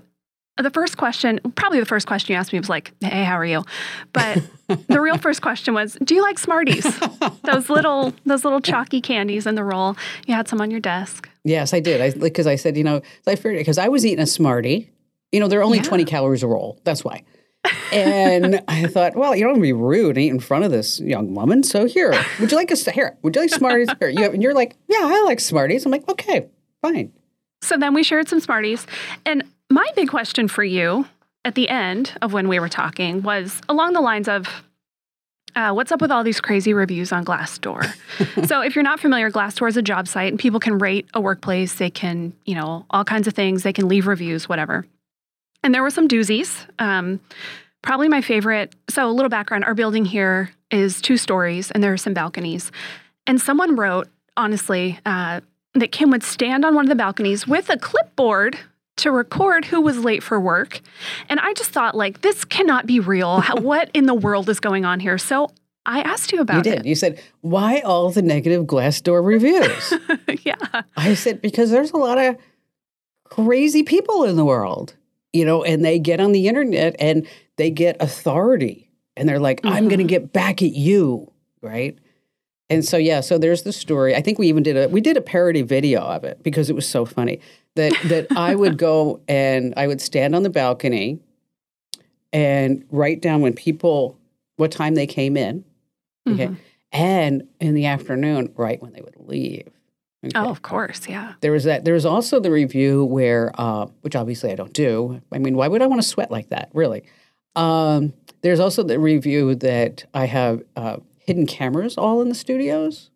the first question, probably the first question you asked me was like, "Hey, how are you?" But the real first question was, "Do you like Smarties? those little, those little chalky candies in the roll. You had some on your desk." Yes, I did. I because I said, you know, I figured because I was eating a Smartie. You know, they're only Yeah. 20 calories a roll. That's why. And I thought, well, you don't want to be rude and eat in front of this young woman. So here, would you like a here? Would you like Smarties? Here, you have, and you're like, yeah, I like Smarties. I'm like, okay, fine. So then we shared some Smarties. And my big question for you at the end of when we were talking was along the lines of uh, what's up with all these crazy reviews on Glassdoor? so if you're not familiar, Glassdoor is a job site and people can rate a workplace. They can, you know, all kinds of things. They can leave reviews, whatever. And there were some doozies. Um, probably my favorite. So a little background: our building here is two stories, and there are some balconies. And someone wrote, honestly, uh, that Kim would stand on one of the balconies with a clipboard to record who was late for work. And I just thought, like, this cannot be real. How, what in the world is going on here? So I asked you about it. You did. You said, why all the negative Glassdoor reviews? yeah. I said, because there's a lot of crazy people in the world, you know, and they get on the internet and they get authority and they're like, I'm going to get back at you, right? And so yeah, so there's the story. I think we even did a we did a parody video of it because it was so funny that that I would go and I would stand on the balcony and write down when people what time they came in, okay, Mhm. and in the afternoon, right when they would leave. Okay. Oh, of course. Yeah. There was that. There was also the review where, uh, which obviously I don't do. I mean, why would I want to sweat like that? Really. Um, there's also the review that I have uh, hidden cameras all in the studios.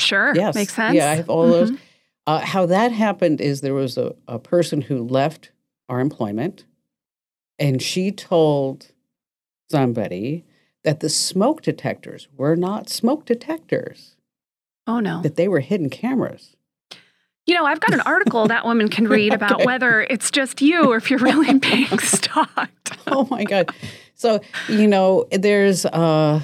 Sure. Yes, Makes sense. Yeah, I have all those. Mhm. Uh, how that happened is there was a, a person who left our employment, and she told somebody that the smoke detectors were not smoke detectors; Oh, no. that they were hidden cameras. You know, I've got an article that woman can read about Okay. whether it's just you or if you're really being stalked. oh my god so you know there's uh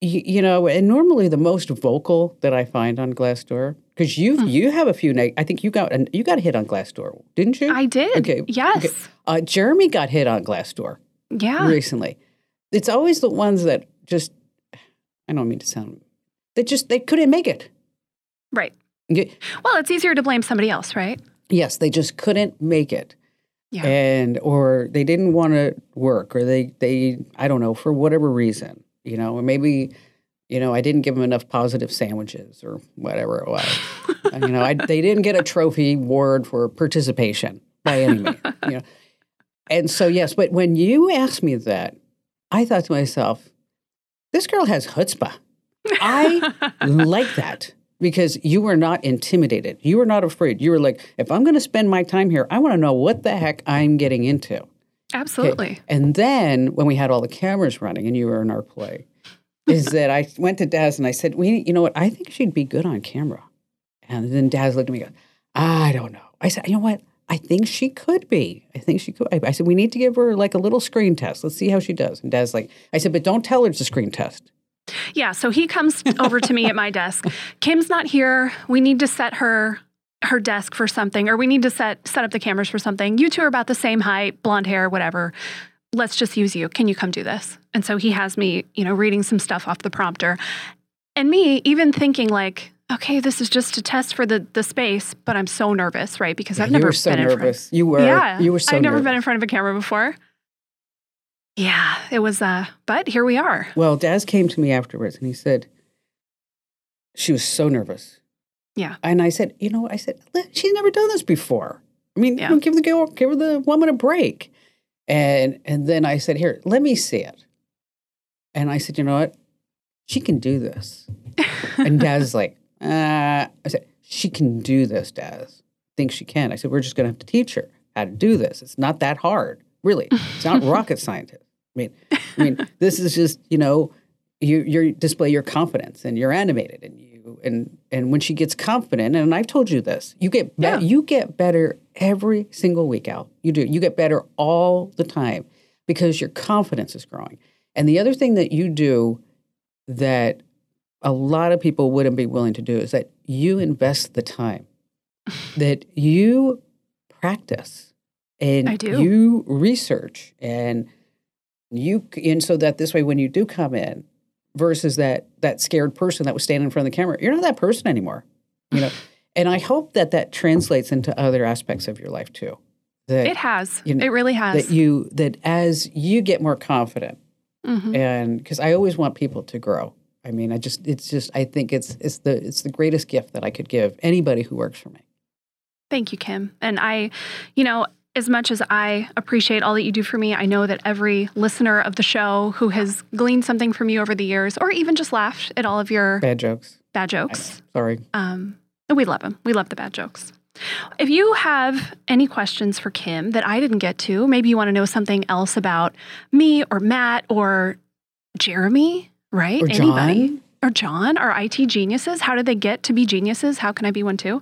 you, you know and normally the most vocal that i find on glassdoor because you Hmm. you have a few neg- i think you got an, you got a hit on glassdoor didn't you I did. Okay, Yes. okay. uh, jeremy got hit on glassdoor Yeah. recently it's always the ones that just i don't mean to sound they just they couldn't make it Right. Okay, Well, it's easier to blame somebody else, right? yes they just couldn't make it Yeah. and or they didn't want to work or they they i don't know for whatever reason you know or maybe you know i didn't give them enough positive sandwiches or whatever it was you know I, they didn't get a trophy award for participation by any means you know and so yes but when you asked me that i thought to myself this girl has chutzpah I like that because you were not intimidated. You were not afraid. You were like, if I'm going to spend my time here, I want to know what the heck I'm getting into. Okay. Absolutely. And then when we had all the cameras running and you were in our play, is that I went to Daz and I said, we, you know what? I think she'd be good on camera. And then Daz looked at me and goes, I don't know. I said, you know what? I think she could be. I think she could. I, I said, we need to give her like a little screen test. Let's see how she does. And Daz like, I said, but don't tell her it's a screen test. Yeah. So he comes over to me at my desk. Kim's not here. We need to set her her desk for something, or we need to set set up the cameras for something. You two are about the same height, blonde hair, whatever. Let's just use you. Can you come do this? And so he has me, you know, reading some stuff off the prompter. And me even thinking like, okay, this is just a test for the the space, but I'm so nervous, right? Because Yeah, I've never were so been in front. nervous. You were. Yeah, You were so I've never nervous. been in front of a camera before. Yeah, it was uh but here we are. Well, Daz came to me afterwards and he said, she was so nervous. Yeah. And I said, you know, I said, she's never done this before. I mean, you know, give the girl, give her the woman a break. And and then I said, here, let me see it. And I said, you know what? She can do this. And Daz is like, uh, I said, she can do this, Daz. Think she can. I said, we're just going to have to teach her how to do this. It's not that hard, really. It's not rocket scientist. I mean, I mean, this is just, you know, you you display your confidence and you're animated and you and and when she gets confident, and I've told you this, you get be- Yeah. you get better every single week, out. You do. You get better all the time because your confidence is growing. And the other thing that you do that a lot of people wouldn't be willing to do is that you invest the time that you practice and I do. you research and you and so that this way when you do come in versus that that scared person that was standing in front of the camera you're not that person anymore you know and i hope that that translates into other aspects of your life too that It has. you know, it really has. that you that as you get more confident Mhm. and because I always want people to grow. I mean, I just it's just I think it's it's the it's the greatest gift that I could give anybody who works for me. Thank you, Kim. And I, you know, as much as I appreciate all that you do for me, I know that every listener of the show who has gleaned something from you over the years, or even just laughed at all of your Bad jokes. bad I- jokes, sorry. um, we love them. We love the bad jokes. If you have any questions for Kim that I didn't get to, maybe you want to know something else about me or Matt or Jeremy, right? Or John. or John, our IT geniuses. How did they get to be geniuses? How can I be one too?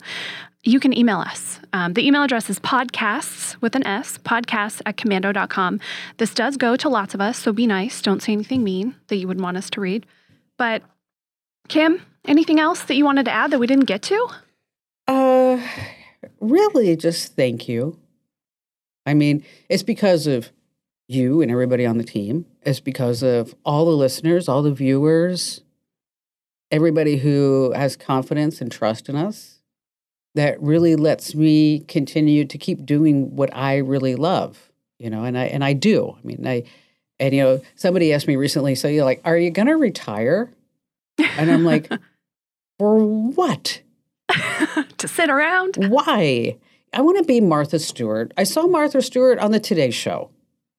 You can email us. Um, the email address is podcasts with an S, podcasts at komando.com. This does go to lots of us, so be nice. Don't say anything mean that you would want us to read. But, Kim, anything else that you wanted to add that we didn't get to? Uh, really, just thank you. I mean, it's because of you and everybody on the team. It's because of all the listeners, all the viewers, everybody who has confidence and trust in us. That really lets me continue to keep doing what I really love, you know, and I and I do. I mean, I and you know, somebody asked me recently, so you're like, are you gonna retire? And I'm like, for what? to sit around? Why? I want to be Martha Stewart. I saw Martha Stewart on the Today Show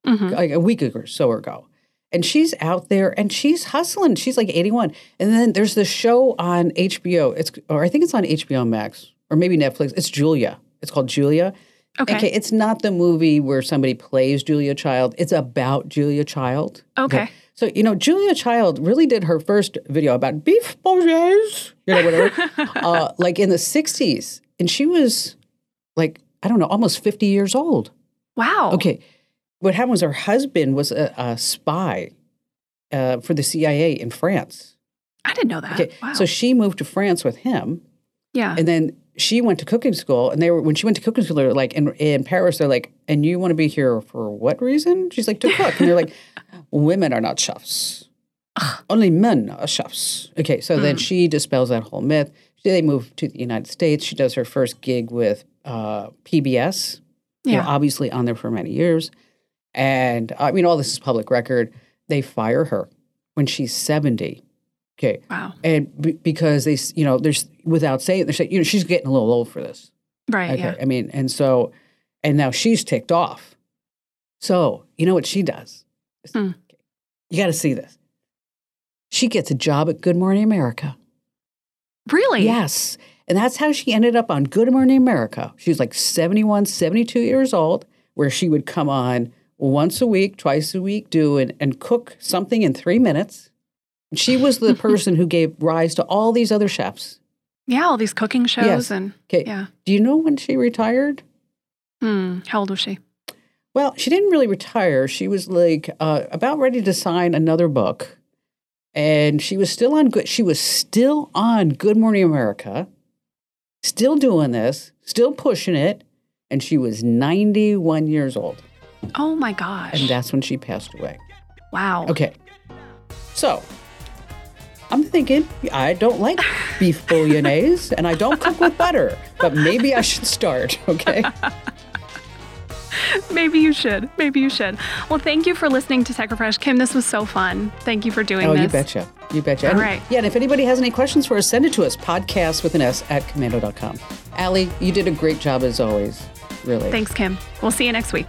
Mhm. like a week or so ago. And she's out there and she's hustling. She's like 81. And then there's this show on HBO. It's or I think it's on HBO Max or maybe Netflix. It's Julia. It's called Julia. Okay. it's not the movie where somebody plays Julia Child. It's about Julia Child. Okay. So, you know, Julia Child really did her first video about beef bourgeois, you know, whatever, uh, like in the 60s. And she was like, I don't know, almost 50 years old. Wow. Okay. What happened was her husband was a, a spy uh, for the CIA in France. I didn't know that. Okay. Wow. So she moved to France with him. yeah. And then she went to cooking school. And they were, when she went to cooking school, they were like, in, in Paris, they're like, and you want to be here for what reason? She's like, to cook. And they're like, women are not chefs. Only men are chefs. Okay. So then she dispels that whole myth. They move to the United States. She does her first gig with uh, PBS yeah. obviously on there for many years. And I mean, all this is public record. They fire her when she's 70. Okay. wow. And b- because they, you know, there's without saying, they're saying, you know, she's getting a little old for this. Right. Okay. Yeah. I mean, and so, and now she's ticked off. So, you know what she does? Hmm. You got to see this. She gets a job at Good Morning America. Really? Yes. And that's how she ended up on Good Morning America. She was like 71, 72 years old, where she would come on once a week, twice a week, do and, and cook something in three minutes. She was the person who gave rise to all these other chefs. Yeah. All these cooking shows Yes. and Okay. yeah. Do you know when she retired? Hmm. How old was she? Well, she didn't really retire. She was like uh, about ready to sign another book, and she was still on good. She was still on Good Morning America, still doing this, still pushing it. And she was 91 years old. Oh my gosh. And that's when she passed away. wow. Okay. So I'm thinking I don't like beef bolognese and I don't cook with butter, but maybe I should start. Okay. Maybe you should. Maybe you should. Well, thank you for listening to Tech Refresh. Kim, this was so fun. Thank you for doing Oh, this. you betcha. You betcha. All And- right. Yeah, and if anybody has any questions for us, send it to us. Podcast with an S at komando.com. Allie, you did a great job as always. Really. Thanks, Kim. We'll see you next week.